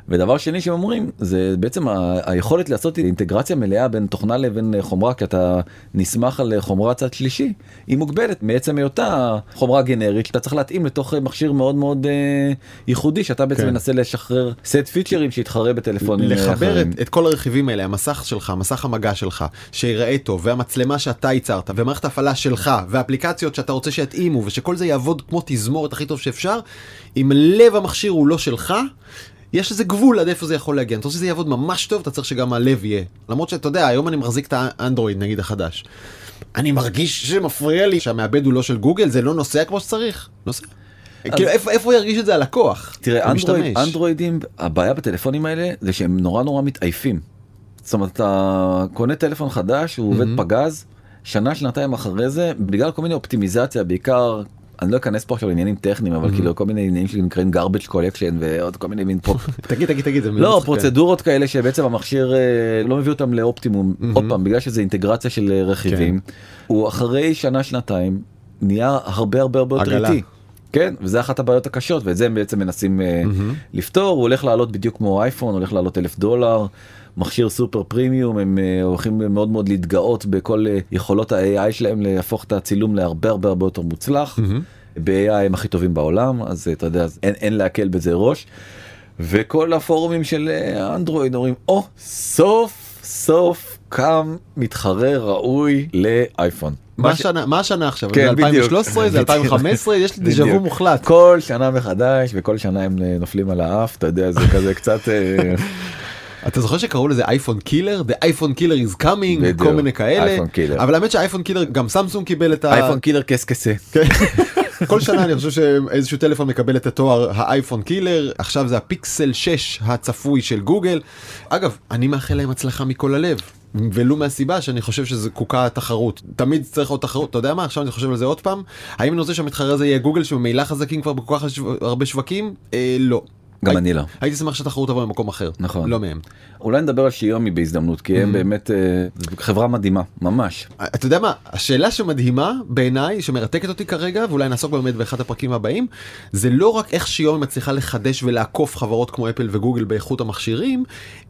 ודבר שני שהם אומרים זה בעצם ה- היכולת לעשות אינטגרציה מלאה בין תוכנה לבין חומרה כי אתה נסמך על חומרה צד שלישי היא מוגבלת מעצם היותה חומרה גנרית שאתה צריך להתאים לתוך מכשיר מאוד מאוד אה, ייחודי שאתה בעצם כן. מנסה לשחרר סט פיצ'רים שיתחרה בטלפונים אה, לחבר אחרים. את, את כל הרכיבים האלה, המסך שלך, מסך המגע שלך, שיראה טוב, והמצלמה שאתה ייצרת, ומערכת ההפעלה שלך, ואפליקציות שאתה רוצה שיתאימו, ושכל זה יעבוד כמו תזמורת הכי טוב שאפשר, אם לב המכשיר הוא לא שלך, יש לזה גבול עד איפה זה יכול להגיע. אתה רוצה שזה יעבוד ממש טוב, אתה צריך שגם הלב יהיה. למרות שאתה יודע, היום אני מחזיק את האנדרואיד נגיד החדש. אני מרגיש שמפריע לי שהמעבד הוא לא של גוגל, זה לא נוסע כמו שצריך. נוסע. כאילו איפה, איפה ירגיש את זה הלקוח? תראה אנדרואיד? אנדרואידים הבעיה בטלפונים האלה זה שהם נורא נורא מתעייפים. זאת אומרת אתה קונה טלפון חדש הוא עובד פגז שנה שנתיים אחרי זה בגלל כל מיני אופטימיזציה בעיקר. אני לא אכנס פה עכשיו לעניינים טכניים אבל כאילו כל מיני עניינים שנקראים garbage collection ועוד כל מיני מין פה תגיד, תגיד, תגיד, לא. פרוצדורות כאלה שבעצם המכשיר אה, לא מביא אותם לאופטימום עוד פעם בגלל שזה אינטגרציה של אה, רכיבים הוא אחרי שנה שנתיים נהיה הרבה הרבה הרבה יותר. איטי. כן וזה אחת הבעיות הקשות ואת זה הם בעצם מנסים אה, לפתור הוא הולך לעלות בדיוק כמו אייפון הולך לעלות אלף דולר. מכשיר סופר פרימיום הם אה, הולכים מאוד מאוד להתגאות בכל אה, יכולות ה-AI שלהם להפוך את הצילום להרבה הרבה הרבה יותר מוצלח. ב-AI הם הכי טובים בעולם אז אה, אתה יודע אז אין, אין להקל בזה ראש. וכל הפורומים של אנדרואיד אומרים או סוף סוף קם מתחרה ראוי לאייפון. מה ש- השנה, מה השנה עכשיו? כן, זה בדיוק. 2013, זה בדיוק. 2015, יש לי דז'ה וו. מוחלט. כל שנה מחדש וכל שנה הם נופלים על האף אתה יודע זה כזה קצת אתה זוכר שקראו לזה iPhone killer? The iPhone killer is coming. כל מיני כאלה. iPhone killer. אבל האמת שה iPhone killer, גם סמסונג קיבל את ה... iPhone killer קסקסה. כן. כל שנה אני חושב שאיזשהו טלפון מקבל את התואר ה iPhone killer, עכשיו זה הפיקסל 6 הצפוי של גוגל. אגב, אני מאחל להם הצלחה מכל הלב. ולו מהסיבה שאני חושב שזה קוקה תחרות. תמיד צריך עוד תחרות, אתה יודע מה? עכשיו אני חושב על זה עוד פעם. האם אני רוצה שהמתחרה הזה יהיה גוגל שממילא חזקים כבר בכל כך הרבה שווקים? אה, לא. גם אני לא. הייתי שמח שהתחרות תבוא ממקום אחר. נכון. לא מהם. אולי נדבר על שיומי בהזדמנות, כי הם באמת אה, חברה מדהימה, ממש. אתה יודע מה, השאלה שמדהימה בעיניי, שמרתקת אותי כרגע, ואולי נעסוק באמת באחד הפרקים הבאים, זה לא רק איך שיומי מצליחה לחדש ולעקוף חברות כמו אפל וגוגל באיכות המכשירים,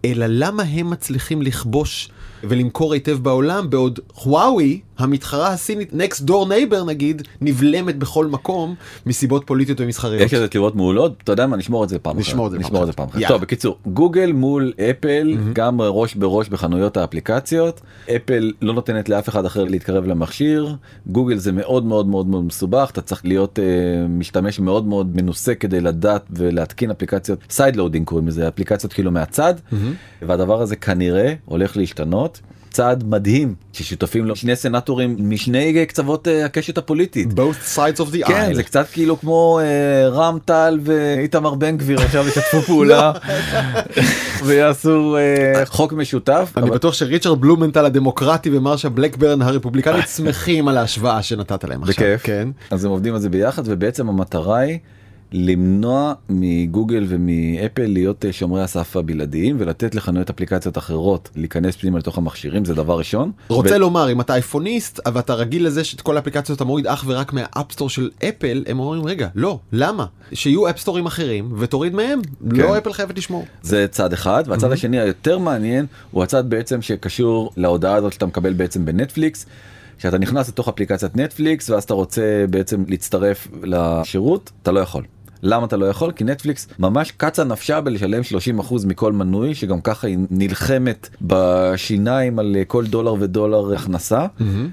אלא למה הם מצליחים לכבוש ולמכור היטב בעולם, בעוד וואוי, המתחרה הסינית, next door neighbor נגיד, נבלמת בכל מקום מסיבות פוליטיות ומסחריות. יש איזה תיאוריות מעולות, אתה יודע מה, נשמור את זה פעם אחת. נשמור את זה פעם אחת. טוב, בקיצור, גוגל מול אפל, גם ראש בראש בחנויות האפליקציות. אפל לא נותנת לאף אחד אחר להתקרב למכשיר. גוגל זה מאוד מאוד מאוד מאוד מסובך, אתה צריך להיות אה, משתמש מאוד מאוד מנוסה כדי לדעת ולהתקין אפליקציות, sideloading קוראים לזה, אפליקציות כאילו מהצד. והדבר הזה כנראה הולך להשתנות. צעד מדהים ששותפים לו שני סנטורים משני קצוות אה, הקשת הפוליטית. both sides of the כן aisle. זה קצת כאילו כמו אה, רם טל ואיתמר בן גביר עכשיו ישתפו פעולה ויעשו אה, חוק משותף. אני בטוח שריצ'רד בלומנטל הדמוקרטי ומרשה בלקברן הרפובליקנית שמחים על ההשוואה שנתת להם עכשיו. בכיף. כן. אז הם עובדים על זה ביחד ובעצם המטרה היא למנוע מגוגל ומאפל להיות אה, שומרי הסף הבלעדיים ולתת לחנויות אפליקציות אחרות להיכנס פנימה לתוך המכשירים זה דבר ראשון. רוצה ו- לומר אם אתה אייפוניסט ואתה רגיל לזה שאת כל האפליקציות אתה מוריד אך ורק מה App Store של אפל הם אומרים רגע לא למה שיהיו אפסטורים אחרים ותוריד מהם לא אפל חייבת לשמור. זה צד אחד והצד השני היותר מעניין הוא הצד בעצם שקשור להודעה הזאת שאתה מקבל בעצם בנטפליקס. שאתה נכנס לתוך אפליקציית נטפליקס ואז אתה רוצה בעצם להצטרף לשירות אתה לא יכול. למה אתה לא יכול? כי נטפליקס ממש קצה נפשה בלשלם 30% מכל מנוי שגם ככה היא נלחמת בשיניים על כל דולר ודולר הכנסה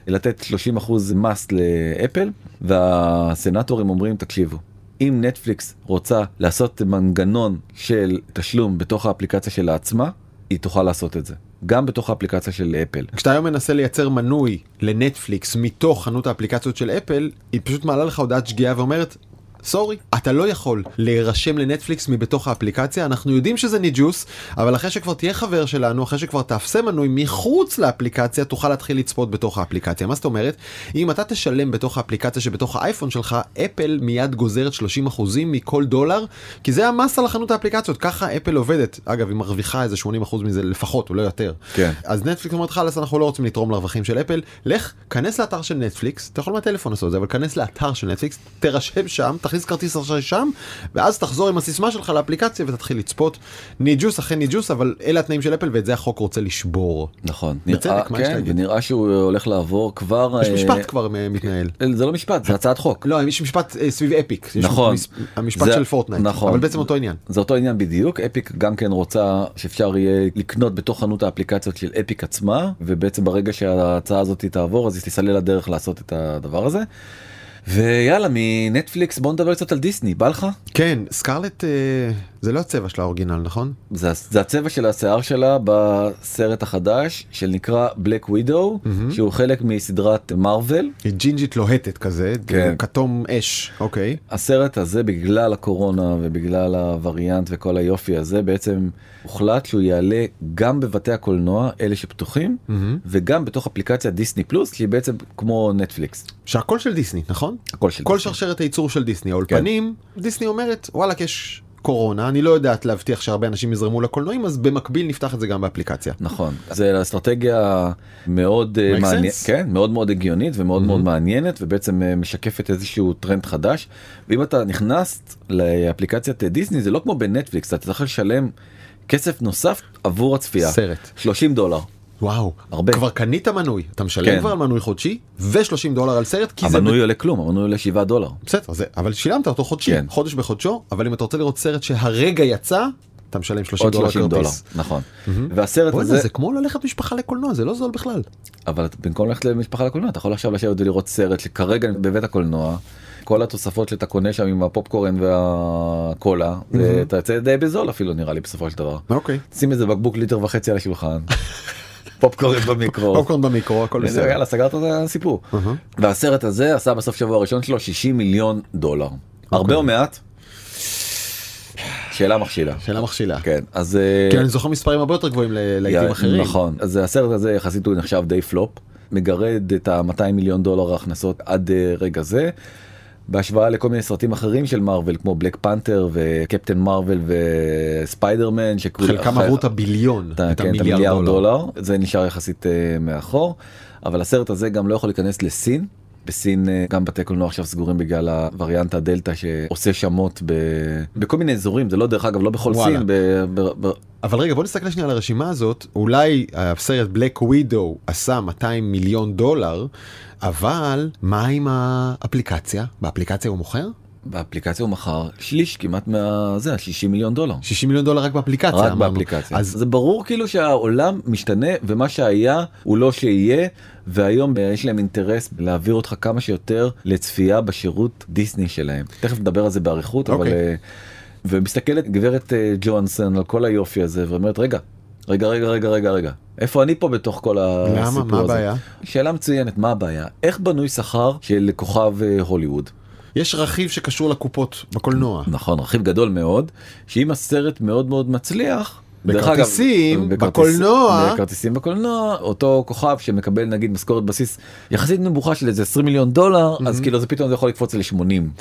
לתת 30% מס לאפל והסנטורים אומרים תקשיבו אם נטפליקס רוצה לעשות מנגנון של תשלום בתוך האפליקציה שלה עצמה היא תוכל לעשות את זה גם בתוך האפליקציה של אפל. כשאתה היום מנסה לייצר מנוי לנטפליקס מתוך חנות האפליקציות של אפל היא פשוט מעלה לך הודעת שגיאה ואומרת. סורי, אתה לא יכול להירשם לנטפליקס מבתוך האפליקציה, אנחנו יודעים שזה ניג'וס, אבל אחרי שכבר תהיה חבר שלנו, אחרי שכבר תאפסה מנוי מחוץ לאפליקציה, תוכל להתחיל לצפות בתוך האפליקציה. מה זאת אומרת? אם אתה תשלם בתוך האפליקציה שבתוך האייפון שלך, אפל מיד גוזרת 30% מכל דולר, כי זה המס על החנות האפליקציות, ככה אפל עובדת. אגב, היא מרוויחה איזה 80% מזה לפחות, או לא יותר. כן. אז נטפליקס אומרת חלאס אנחנו לא רוצים לתרום לרווחים של אפל לך כנס לאתר של נטפליקס אתה יכול מהטלפון לעשות את זה אבל כנס לאתר של נטפליקס תירשם שם תכניס כרטיס אשראי שם ואז תחזור עם הסיסמה שלך לאפליקציה ותתחיל לצפות ניג'וס אחרי ניג'וס אבל אלה התנאים של אפל ואת זה החוק רוצה לשבור. נכון. בצדק, נראה, מה יש כן, להגיד? ונראה שהוא הולך לעבור כבר... יש אה, משפט כבר אה, מתנהל. זה לא משפט, זה הצעת חוק. לא יש משפט אה, סביב Epic. נכון. המשפט של פורטנייט. נכון. אבל בעצם אותו עניין. זה אותו עניין בדיוק, Epic גם כן רוצה שאפשר יהיה לקנות בתוך חנות האפליקציות של Epic עצמה, ובעצם ברגע שההצעה הזאת תעבור אז היא תסלל לדרך לעשות את הדבר הזה. ויאללה מנטפליקס בוא נדבר קצת על דיסני, בא לך? כן סקרלט אה, זה לא הצבע של האורגינל נכון? זה, זה הצבע של השיער שלה בסרט החדש של נקרא בלק ווידו, שהוא חלק מסדרת מארוול. היא ג'ינג'ית לוהטת כזה כן. כתום אש אוקיי. הסרט הזה בגלל הקורונה ובגלל הווריאנט וכל היופי הזה בעצם הוחלט שהוא יעלה גם בבתי הקולנוע אלה שפתוחים וגם בתוך אפליקציה דיסני פלוס שהיא בעצם כמו נטפליקס. שהכל של דיסני נכון? הכל של כל דיסני. שרשרת הייצור של דיסני האולפנים דיסני אומרת וואלק יש קורונה אני לא יודעת להבטיח שהרבה אנשים יזרמו לקולנועים אז במקביל נפתח את זה גם באפליקציה. נכון זה אסטרטגיה מאוד אה, sense. כן מאוד מאוד הגיונית ומאוד מאוד מעניינת ובעצם אה, משקפת איזשהו טרנד חדש ואם אתה נכנס לאפליקציית אה, דיסני זה לא כמו בנטפליקס אתה צריך לשלם כסף נוסף עבור הצפייה סרט. 30 דולר. וואו הרבה. כבר קנית מנוי אתה משלם כן. כבר על מנוי חודשי ו-30 דולר על סרט כי זה המנוי עולה כלום המנוי עולה 7 דולר. בסדר זה אבל שילמת אותו חודשי כן. חודש בחודשו אבל אם אתה רוצה לראות סרט שהרגע יצא אתה משלם 30 עוד דולר 30 דולר. נכון והסרט בוא'נה, הזה זה כמו ללכת משפחה לקולנוע זה לא זול בכלל. אבל במקום ללכת למשפחה לקולנוע אתה יכול עכשיו לשבת ולראות סרט שכרגע בבית הקולנוע. כל התוספות שאתה קונה שם עם הפופקורן והקולה זה- אתה יוצא די בזול אפילו נראה לי בסופו של דבר. אוקיי. שים איזה בקבוק ליטר וחצי על השולחן. פופקורן במיקרו. פופקורן במיקרו הכל וזהו, בסדר. יאללה סגרת את הסיפור. והסרט הזה עשה בסוף שבוע הראשון שלו 60 מיליון דולר. הרבה או מעט? שאלה מכשילה. שאלה מכשילה. כן, אז... אה, כי אני זוכר מספרים הרבה יותר גבוהים לעיתים אחרים. נכון, אז הסרט הזה יחסית הוא נחשב די פלופ, מגרד את ה-200 מיליון דולר ההכנסות עד אה, רגע זה. בהשוואה לכל מיני סרטים אחרים של מארוול כמו בלק פנתר וקפטן מארוול וספיידרמן שכול- חלקם אחרי- עברו את הביליון, את כן, את המיליארד המיליארד דולר. דולר זה נשאר יחסית אה, מאחור אבל הסרט הזה גם לא יכול להיכנס לסין. בסין אה, גם בתי קולנוע עכשיו סגורים בגלל הווריאנט הדלתא שעושה שמות ב... בכל מיני אזורים. זה לא דרך אגב לא בכל וואלה. סין ב... ב... ב... אבל רגע בוא נסתכל שנייה על הרשימה הזאת. אולי הסרט בלק ווידו עשה 200 מיליון דולר אבל מה עם האפליקציה? באפליקציה הוא מוכר באפליקציה הוא מכר שליש כמעט מה... זה 60 מיליון דולר. 60 מיליון דולר רק באפליקציה רק אמרנו. באפליקציה. אז זה ברור כאילו שהעולם משתנה ומה שהיה הוא לא שיהיה והיום אה, יש להם אינטרס להעביר אותך כמה שיותר לצפייה בשירות דיסני שלהם. תכף נדבר על זה באריכות אבל אוקיי. אה, ומסתכלת גברת אה, ג'ואנסון על כל היופי הזה ואומרת רגע רגע רגע רגע רגע רגע איפה אני פה בתוך כל הסיפור הזה. למה מה הבעיה שאלה מצוינת מה הבעיה איך בנוי שכר של כוכב הוליווד. יש רכיב שקשור לקופות בקולנוע נכון רכיב גדול מאוד שאם הסרט מאוד מאוד מצליח. בכרטיסים, בכרטיס- בקולנוע. בכרטיסים בקולנוע אותו כוכב שמקבל נגיד משכורת בסיס יחסית נמוכה של איזה 20 מיליון דולר אז כאילו זה פתאום זה יכול לקפוץ ל-80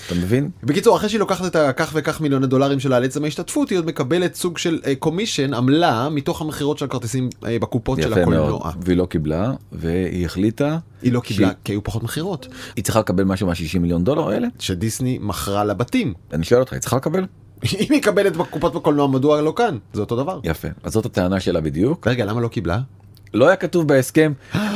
אתה מבין בקיצור אחרי שהיא לוקחת את הכך וכך מיליוני דולרים שלה על עצם ההשתתפות היא עוד מקבלת סוג של קומישן עמלה מתוך המכירות של הכרטיסים אה, בקופות של יפה מאוד הקולנוע. והיא לא קיבלה והיא החליטה היא לא קיבלה כי היו פחות מכירות היא צריכה לקבל משהו מה-60 מיליון דולר האלה שדיסני מכרה לבתים. אני שואל אותך היא צריכה לקבל אם היא מקבלת בקופות בקולנוע מדוע לא כאן זה אותו דבר. יפה אז זאת הטענה שלה בדיוק רגע למה לא קיבלה? לא היה כתוב בהסכם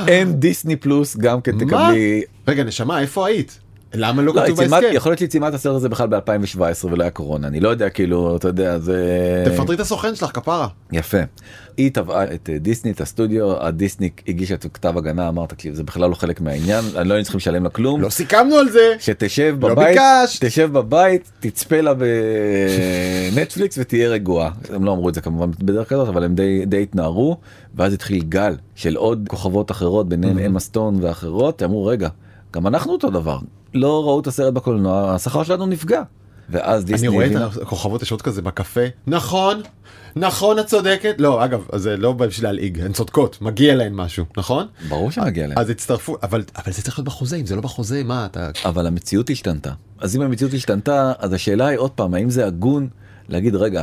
אין דיסני פלוס גם כן? תקבלי רגע נשמה איפה היית? למה לא לא, כתוב בהסכם? יכול להיות שהיא את הסרט הזה בכלל ב-2017 ולא היה קורונה אני לא יודע כאילו אתה יודע זה תפטרי את הסוכן שלך כפרה. יפה. היא תבעה את אה, דיסני את הסטודיו הדיסני הגישה את כתב הגנה אמר תקשיב זה בכלל לא חלק מהעניין אני לא היינו צריכים לשלם לה כלום. לא סיכמנו על זה. שתשב לא בבית, ביקשת. תשב בבית, תצפה לה בנטפליקס ותהיה רגועה. הם לא אמרו את זה כמובן בדרך כזאת, אבל הם די, די התנערו, ואז התחיל גל של עוד כוכבות אחרות, ביניהם אמה סטון ואחרות, אמרו רגע, גם אנחנו אותו דבר. לא ראו את הסרט בקולנוע, השכר שלנו נפגע. ואז אני דיסני רואה את הכוכבות יושבות כזה בקפה. נכון, נכון את צודקת. לא אגב זה לא בשביל להלעיג הן צודקות מגיע להן משהו נכון? ברור שמגיע להם. אז הצטרפו אבל אבל זה צריך להיות בחוזה אם זה לא בחוזה מה אתה אבל המציאות השתנתה. אז אם המציאות השתנתה, אז השאלה היא עוד פעם, האם זה הגון להגיד, רגע,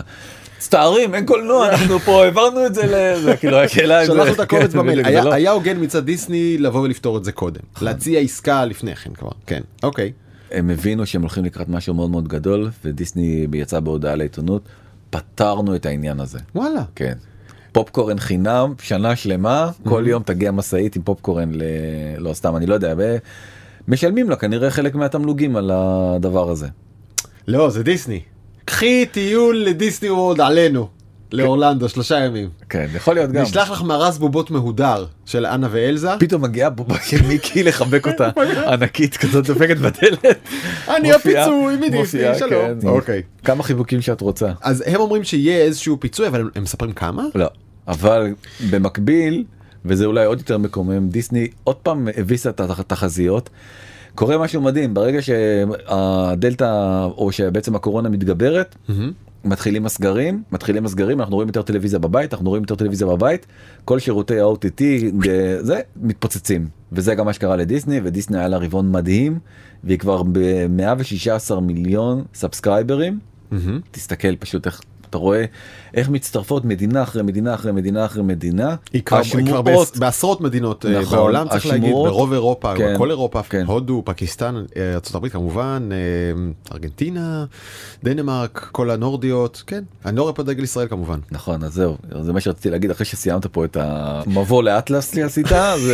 מצטערים, אין קולנוע, אנחנו פה העברנו את זה לזה, כאילו השאלה אם זה... שלחנו את הקובץ כן, במייל היה לא- היה הוגן מצד דיסני לבוא ולפתור את זה קודם להציע עסקה לפני כן כבר כן אוקיי הם הבינו שהם הולכים לקראת משהו מאוד מאוד גדול, ודיסני יצא בהודעה לעיתונות, פתרנו את העניין הזה. וואלה כן. פופקורן חינם, שנה שלמה, כל יום תגיע משאית עם פופקורן ל... לא סתם, אני לא יודע. משלמים לה כנראה חלק מהתמלוגים על הדבר הזה. לא זה דיסני. קחי טיול לדיסני וורלד עלינו לאורלנדו שלושה ימים. כן, יכול להיות גם. נשלח לך מארז בובות מהודר של אנה ואלזה. פתאום מגיעה בובה של מיקי לחבק אותה ענקית כזאת דופקת בדלת. אני הפיצוי מדיסני מופיעה, שלום. כן. אוקיי. כמה חיבוקים שאת רוצה. אז הם אומרים שיהיה איזשהו פיצוי אבל הם מספרים כמה? לא. אבל במקביל וזה אולי עוד יותר מקומם דיסני עוד פעם הביסה את התחזיות. קורה משהו מדהים ברגע שהדלתא או שבעצם הקורונה מתגברת מתחילים הסגרים מתחילים הסגרים אנחנו רואים יותר טלוויזיה בבית אנחנו רואים יותר טלוויזיה בבית כל שירותי ה-OTT זה מתפוצצים. וזה גם מה שקרה לדיסני ודיסני היה לה רבעון מדהים והיא כבר ב-116 מיליון סאבסקרייברים תסתכל פשוט איך אתה רואה איך מצטרפות מדינה אחרי מדינה אחרי מדינה אחרי מדינה. היא כבר, היא כבר השמועות- בעש- בעשרות מדינות אה, נכון, בעולם צריך להגיד השמועות- ברוב אירופה כן, כל אירופה כן. הודו פקיסטן אה, ארה"ב כמובן אה, ארגנטינה דנמרק כל הנורדיות כן אני לא רואה פה דגל ישראל כמובן. נכון אז זהו זה מה שרציתי להגיד אחרי שסיימת פה את המבוא לאטלס עשית אז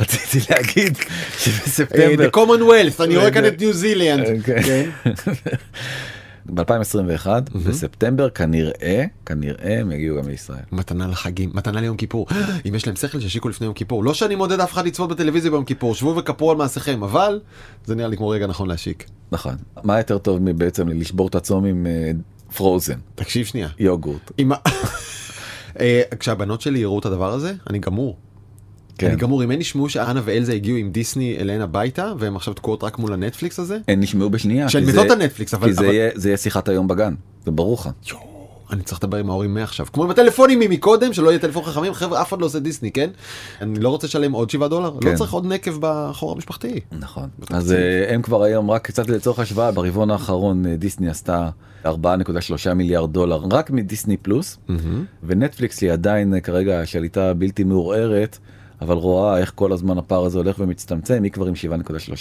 רציתי להגיד שבספטמבר. The Commonwealth אני רואה רגע. כאן את ניו זילנד. כן. ב-2021 בספטמבר כנראה כנראה הם יגיעו גם לישראל. מתנה לחגים מתנה ליום כיפור אם יש להם שכל שישיקו לפני יום כיפור לא שאני מודד אף אחד לצפות בטלוויזיה ביום כיפור שבו וכפרו על מעשיכם אבל זה נראה לי כמו רגע נכון להשיק. נכון מה יותר טוב מבעצם לשבור את הצום עם Frozen תקשיב שנייה. יוגורט. אה, כשהבנות שלי יראו את הדבר הזה אני גמור. כן. אני גמור אם הן ישמעו שאנה ואלזה הגיעו עם דיסני אליהן הביתה והם עכשיו תקועות רק מול הנטפליקס הזה. הן נשמעו בשנייה. שהן מתות הנטפליקס אבל כי זה אבל- יהיה- זה יהיה שיחת היום בגן. זה ברור לך. אני צריך לדבר עם ההורים מעכשיו כמו עם הטלפונים מקודם שלא יהיה טלפון חכמים חבר'ה אף אחד לא עושה דיסני כן אני לא רוצה לשלם עוד 7 דולר כן. לא צריך עוד נקב בחור המשפחתי. נכון. אז אה, הם כבר היום רק קצת לצורך השוואה ברבעון האחרון אה, דיסני עשתה 4.3 מיליארד דולר רק מדיסני פלוס ונטפליקס היא עדיין אה, כרגע שליטה בלתי מעורערת אבל רואה איך כל הזמן הפער הזה הולך ומצטמצם היא כבר עם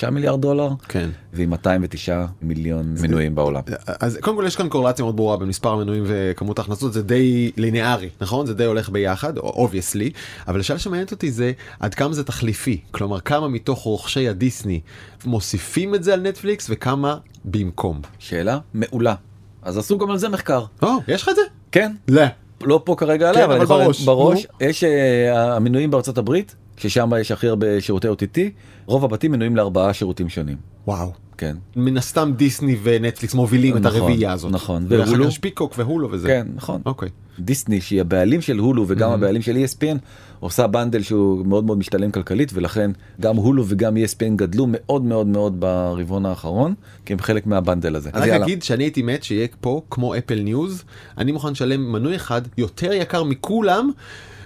7.3 מיליארד דולר כן. ועם 209 מיליון מנויים בעולם. אז קודם כל יש כאן קורלציה מאוד ברורה בין מספר המנויים וכמות ההכנסות זה די ליניארי נכון זה די הולך ביחד obviously אבל השאלה שמעניינת אותי זה עד כמה זה תחליפי כלומר כמה מתוך רוכשי הדיסני מוסיפים את זה על נטפליקס וכמה במקום. שאלה מעולה. אז עשו גם על זה מחקר. או, יש לך את זה? כן. לא. לא פה כרגע כן, עליי, אבל אבל אני יכול- בראש, בראש. נו. יש אה, המנויים בארצות הברית, ששם יש הכי הרבה שירותי OTT, רוב הבתים מנויים לארבעה שירותים שונים. וואו. כן. מן הסתם דיסני ונטפליקס מובילים את נכון, הרביעייה הזאת. נכון. ואחר והולו? כך יש Peacock והולו וזה. כן, נכון. אוקיי. דיסני שהיא הבעלים של הולו וגם הבעלים של ESPN עושה bundle שהוא מאוד מאוד משתלם כלכלית ולכן גם הולו וגם ESPN גדלו מאוד מאוד מאוד ברבעון האחרון כי הם חלק מה bundle הזה. רק יאללה. אגיד שאני הייתי מת שיהיה פה כמו Apple News אני מוכן לשלם מנוי אחד יותר יקר מכולם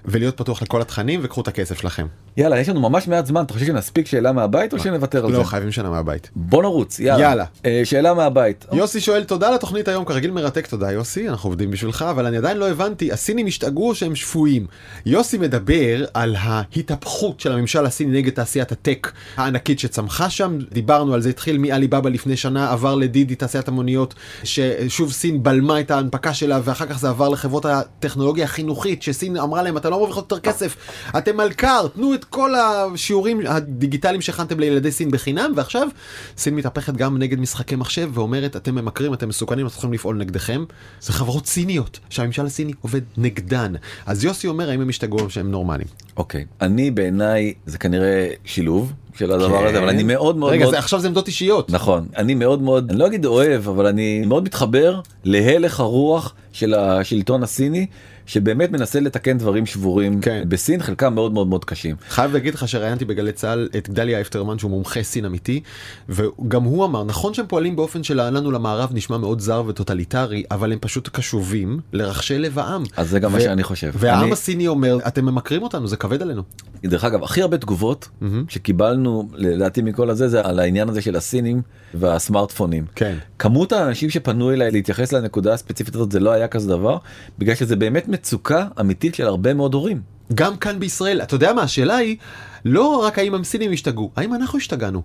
ולהיות פתוח לכל התכנים וקחו את הכסף שלכם. יאללה יש לנו ממש מעט זמן אתה חושב שנספיק שאלה מהבית או שנוותר על זה? לא חייבים שנה מהבית. בוא נרוץ יאללה. יאללה. אה, שאלה מהבית. יוסי שואל תודה על התוכנית היום כרגיל מרתק תודה יוסי אנחנו עובדים בשבילך אבל אני עדיין לא הבנתי הסינים השתגעו או שהם שפויים. יוסי מדבר על ההתהפכות של הממשל הסיני נגד תעשיית הטק הענקית שצמחה שם דיברנו על זה התחיל מעליבאבא לפני שנה עבר לדידי תעשיית המוניות ששוב סין בלמה את ההנפקה שלה ואחר כך זה עבר לחברות הטכנולוגיה החינוכית שסין אמרה להם אתם לא מרוויחות יותר כסף אתם מלכ"ר תנו את כל השיעורים הדיגיטליים שהכנתם לילדי סין בחינם ועכשיו סין מתהפכת גם נגד משחקי מחשב ואומרת אתם ממכרים אתם מסוכנים אתם צריכים לפעול נגדכם זה חברות סיניות שהממשל הסיני עובד נגדן אז יוסי אומר האם הם השתגעו או שהם נורמליים. אוקיי אני בעיניי זה כנראה שילוב של הדבר הזה אבל אני מאוד מאוד כן. רגע מאוד זה, עכשיו זה עמדות אישיות. נכון אני מאוד מאוד אני לא אגיד אוהב אבל אני מאוד מתחבר להלך הרוח של השלטון הסיני שבאמת מנסה לתקן דברים שבורים כן. בסין חלקם מאוד מאוד מאוד קשים. חייב להגיד לך שראיינתי בגלי צה"ל את גדליה אפטרמן שהוא מומחה סין אמיתי וגם הוא אמר נכון שהם פועלים באופן שלנו למערב נשמע מאוד זר וטוטליטרי אבל הם פשוט קשובים לרחשי לב העם. אז זה גם מה ו- שאני חושב. והעם אני- הסיני אומר אתם ממכרים אותנו זה כבד עלינו. דרך אגב הכי הרבה תגובות שקיבלנו לדעתי מכל הזה זה על העניין הזה של הסינים והסמארטפונים. כן. כמות האנשים שפנו אליי להתייחס לנקודה הספציפית הזאת זה לא היה כזה דבר בגלל שזה באמת מצוקה אמיתית של הרבה מאוד הורים. גם כאן בישראל אתה יודע מה השאלה היא לא רק האם הסינים השתגעו האם אנחנו השתגענו.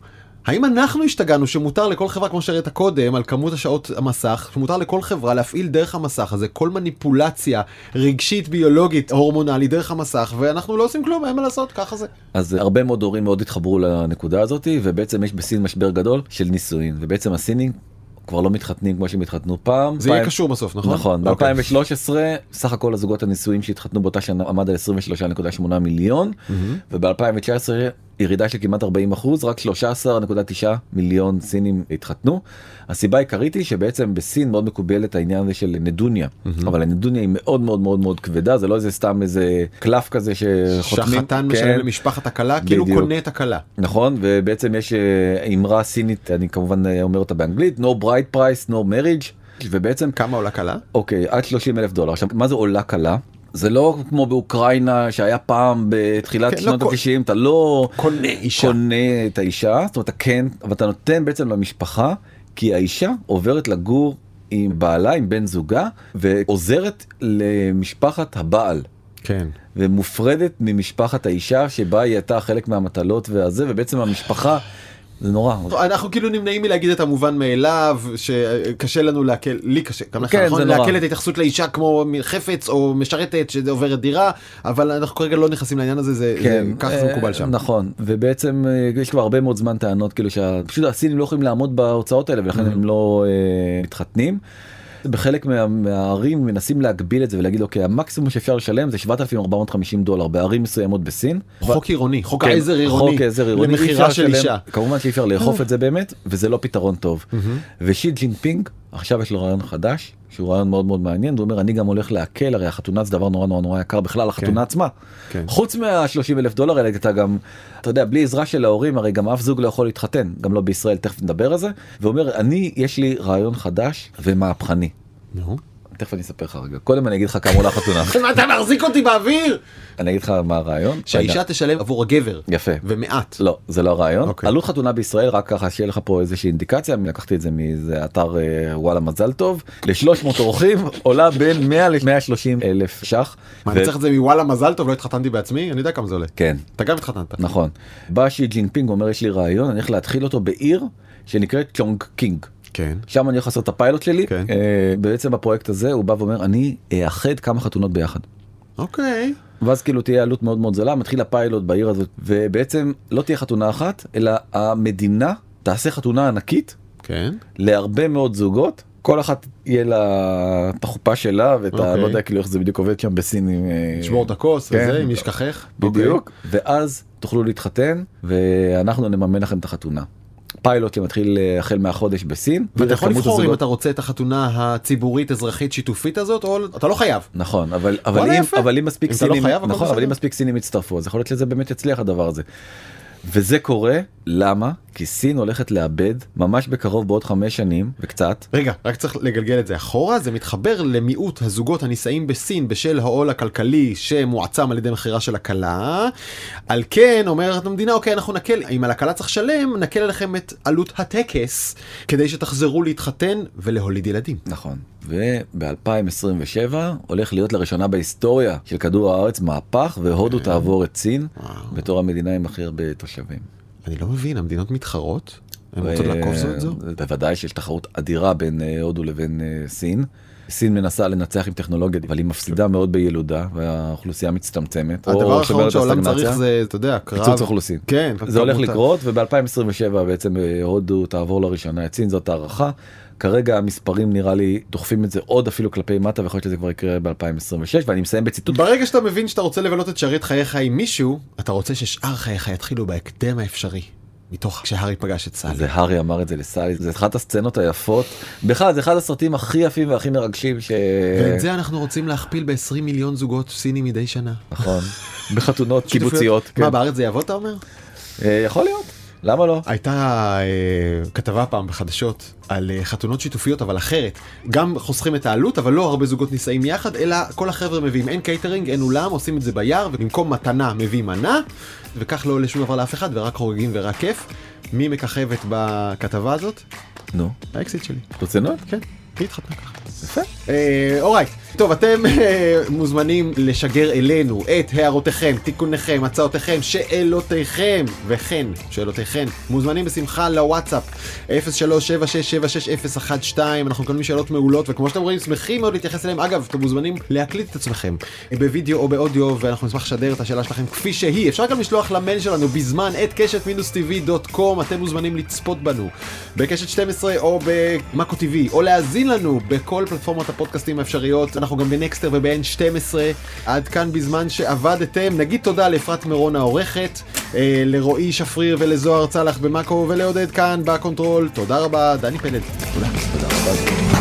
האם אנחנו השתגענו שמותר לכל חברה כמו שהראית קודם על כמות השעות המסך שמותר לכל חברה להפעיל דרך המסך הזה כל מניפולציה רגשית ביולוגית הורמונלית דרך המסך ואנחנו לא עושים כלום אין מה לעשות ככה זה. אז הרבה מאוד הורים מאוד התחברו לנקודה הזאת ובעצם יש בסין משבר גדול של נישואין ובעצם הסינים כבר לא מתחתנים כמו שהם התחתנו פעם. זה יהיה פעם- קשור בסוף נכון? נכון, אוקיי. ב-2013 סך הכל הזוגות הנישואים שהתחתנו באותה שנה עמד על 23.8 מיליון וב-2019 ירידה של כמעט 40 אחוז רק 13.9 מיליון סינים התחתנו. הסיבה העיקרית היא שבעצם בסין מאוד מקובלת העניין הזה של נדוניה אבל הנדוניה היא מאוד מאוד מאוד מאוד כבדה זה לא איזה סתם איזה קלף כזה שחותמים. כן. משלם למשפחת הכלה כאילו בדיוק. קונה את הכלה. נכון ובעצם יש אה, אמרה סינית אני כמובן אה, אומר אותה באנגלית no bright price no marriage ובעצם כמה עולה כלה? אוקיי עד 30 אלף דולר עכשיו מה זה עולה קלה. זה לא כמו באוקראינה שהיה פעם בתחילת כן, שנות לא כל- ה-90 אתה לא קונה אישה. קונה את האישה זאת אומרת אתה כן אבל אתה נותן בעצם למשפחה כי האישה עוברת לגור עם בעלה עם בן זוגה ועוזרת למשפחת הבעל. כן. ומופרדת ממשפחת האישה שבה היא הייתה חלק מהמטלות והזה ובעצם המשפחה זה נורא. אנחנו כאילו נמנעים מלהגיד את המובן מאליו שקשה לנו לעכל לי קשה גם לך כן, נכון זה. לעכל את ההתייחסות לאישה כמו חפץ או משרתת שזה עוברת דירה אבל אנחנו כרגע לא נכנסים לעניין הזה זה זה- ככה זה אה, מקובל שם. נכון ובעצם אה, יש כבר הרבה מאוד זמן טענות כאילו שפשוט הסינים לא יכולים לעמוד בהוצאות האלה ולכן הם לא אה, מתחתנים. בחלק מה, מהערים מנסים להגביל את זה ולהגיד אוקיי המקסימום שאפשר לשלם זה 7,450 דולר בערים מסוימות בסין. חוק עירוני חוק כן, העזר עירוני חוק עזר עירוני למכירה של אישה. כמובן שאי אפשר לאכוף את זה באמת וזה לא פתרון טוב. ושי ג'ינפינג עכשיו יש לו רעיון חדש שהוא רעיון מאוד מאוד מעניין הוא אומר אני גם הולך להקל הרי החתונה זה דבר נורא נורא נורא יקר בכלל החתונה עצמה. כן. חוץ מה-30 אלף דולר האלה אתה גם אתה יודע בלי עזרה של ההורים הרי גם אף זוג לא יכול להתחתן גם לא בישראל תכף נדבר על זה ואומר אני יש לי רעיון חדש ומהפכני. נו. תכף אני אספר לך רגע. קודם אני אגיד לך כמה עולה חתונה. מה אתה מחזיק אותי באוויר? אני אגיד לך מה הרעיון. שהאישה תשלם עבור הגבר. יפה. כמעט. לא, זה לא הרעיון. אוקיי. עלות חתונה בישראל, רק ככה שיהיה לך פה איזושהי אינדיקציה, לקחתי את זה מאיזה אתר אה, וואלה מזל טוב, ל-300 אורחים עולה בין 100 ל-130 אלף ש"ח. מה, אני צריך את זה מוואלה מזל טוב, לא התחתנתי בעצמי? אני יודע כמה זה עולה. כן, אתה גם התחתנת. נכון. בא שי ג'ינפינג אומר יש לי רעיון, אני הולך להתחיל אותו בעיר שנקראת צ'ונג קינג. כן. שם אני הולך לעשות את הפיילוט שלי. כן. אה, בעצם בפרויקט הזה הוא בא ואומר אני אאחד כמה חתונות ביחד. אוקיי. ואז כאילו תהיה עלות מאוד מאוד זולה, מתחיל הפיילוט בעיר הזאת, ובעצם לא תהיה חתונה אחת, אלא המדינה תעשה חתונה ענקית כן. להרבה מאוד זוגות. כל אחת יהיה לה את החופה שלה ואת ה... אוקיי. לא יודע כאילו איך זה בדיוק עובד שם בסין. עם, אה, לשבור את הכוס כן. וזה, אם אשכחך. בדיוק. ואז תוכלו להתחתן ואנחנו נממן לכם את החתונה. פיילוט שמתחיל אה, החל מהחודש בסין. ואתה יכול לבחור אם הזוגות- אתה רוצה את החתונה הציבורית אזרחית שיתופית הזאת או אתה לא חייב. נכון אבל אבל אם. אבל אם מספיק אם לא סינים חייב, הכל נכון אבל. אם מספיק סינים יצטרפו אז יכול להיות שזה באמת יצליח הדבר הזה. וזה קורה למה כי סין הולכת לאבד ממש בקרוב בעוד חמש שנים וקצת רגע, רק צריך לגלגל את זה אחורה, זה מתחבר למיעוט הזוגות הנישאים בסין בשל העול הכלכלי שמועצם על ידי מכירה של הכלה. על כן אומרת המדינה, אוקיי, אנחנו נקל, אם על הכלה צריך לשלם, נקל עליכם את עלות הטקס, כדי שתחזרו להתחתן ולהוליד ילדים. נכון וב-2027 הולך להיות לראשונה בהיסטוריה של כדור הארץ מהפך והודו תעבור את סין וואו. בתור המדינה עם הכי הרבה תושבים. אני לא מבין, המדינות מתחרות? הן רוצות לעקוף זו את זו? בוודאי שיש תחרות אדירה בין אה, הודו לבין אה, סין. סין מנסה לנצח עם טכנולוגיה אבל היא מפסידה מאוד בילודה והאוכלוסייה מצטמצמת. הדבר האחרון שהעולם. צריך זה, אתה יודע, קרב. פיצוץ אוכלוסין. כן. זה הולך לקרות וב-2027 בעצם אה, הודו תעבור לראשונה את סין זאת הערכה. כרגע המספרים נראה לי דוחפים את זה עוד אפילו כלפי מטה ויכול להיות שזה כבר יקרה ב-2026 ואני מסיים בציטוט ברגע שאתה מבין שאתה רוצה לבלות את שארית חייך עם מישהו, אתה רוצה ששאר חייך יתחילו בהקדם האפשרי. מתוך כשהארי פגש את סאלי. זה הארי אמר את זה לסאלי זה אחת הסצנות היפות בכלל זה אחד הסרטים הכי יפים והכי מרגשים ש... ואת זה אנחנו רוצים להכפיל ב-20 מיליון זוגות סינים מדי שנה. נכון בחתונות קיבוציות מה כן. בארץ זה יעבוד אתה אומר? אה, יכול להיות למה לא הייתה אה, כתבה פעם בחדשות על אה, חתונות שיתופיות אבל אחרת. גם חוסכים את העלות אבל לא הרבה זוגות נישאים יחד אלא כל החבר'ה מביאים אין קייטרינג אין אולם עושים את זה ביער ובמקום מתנה מביאים מנה וכך לא עולה שום דבר לאף אחד ורק חוגגים ורק כיף. מי מככבת בכתבה הזאת? נו האקסית שלי. ברצינות כן, היא התחתנה ככה. יפה אה, alright, טוב אתם אה, מוזמנים לשגר אלינו את הערותיכם, תיקוניכם, הצעותיכם, שאלותיכם וכן, שאלותיכם, מוזמנים בשמחה לוואטסאפ 0376766012 אנחנו מקבלים שאלות מעולות וכמו שאתם רואים שמחים מאוד להתייחס אליהם. אגב אתם מוזמנים להקליט את עצמכם בווידאו או באודיו ואנחנו נשמח לשדר את השאלה שלכם כפי שהיא. אפשר גם לשלוח למייל שלנו בזמן את קשת מינוס טבעי דוט קום. אתם מוזמנים לצפות בנו בקשת 12 או במאקו TV או להאזין לנו בכל פלטפורמות הפודקאסטים האפשריות אנחנו גם בנקסטר וב-N12 עד כאן בזמן שעבדתם נגיד תודה לאפרת מירון העורכת אה, לרועי שפריר ולזוהר צלח במאקו ולעודד כאן ב control תודה רבה דני פלד תודה. תודה רבה.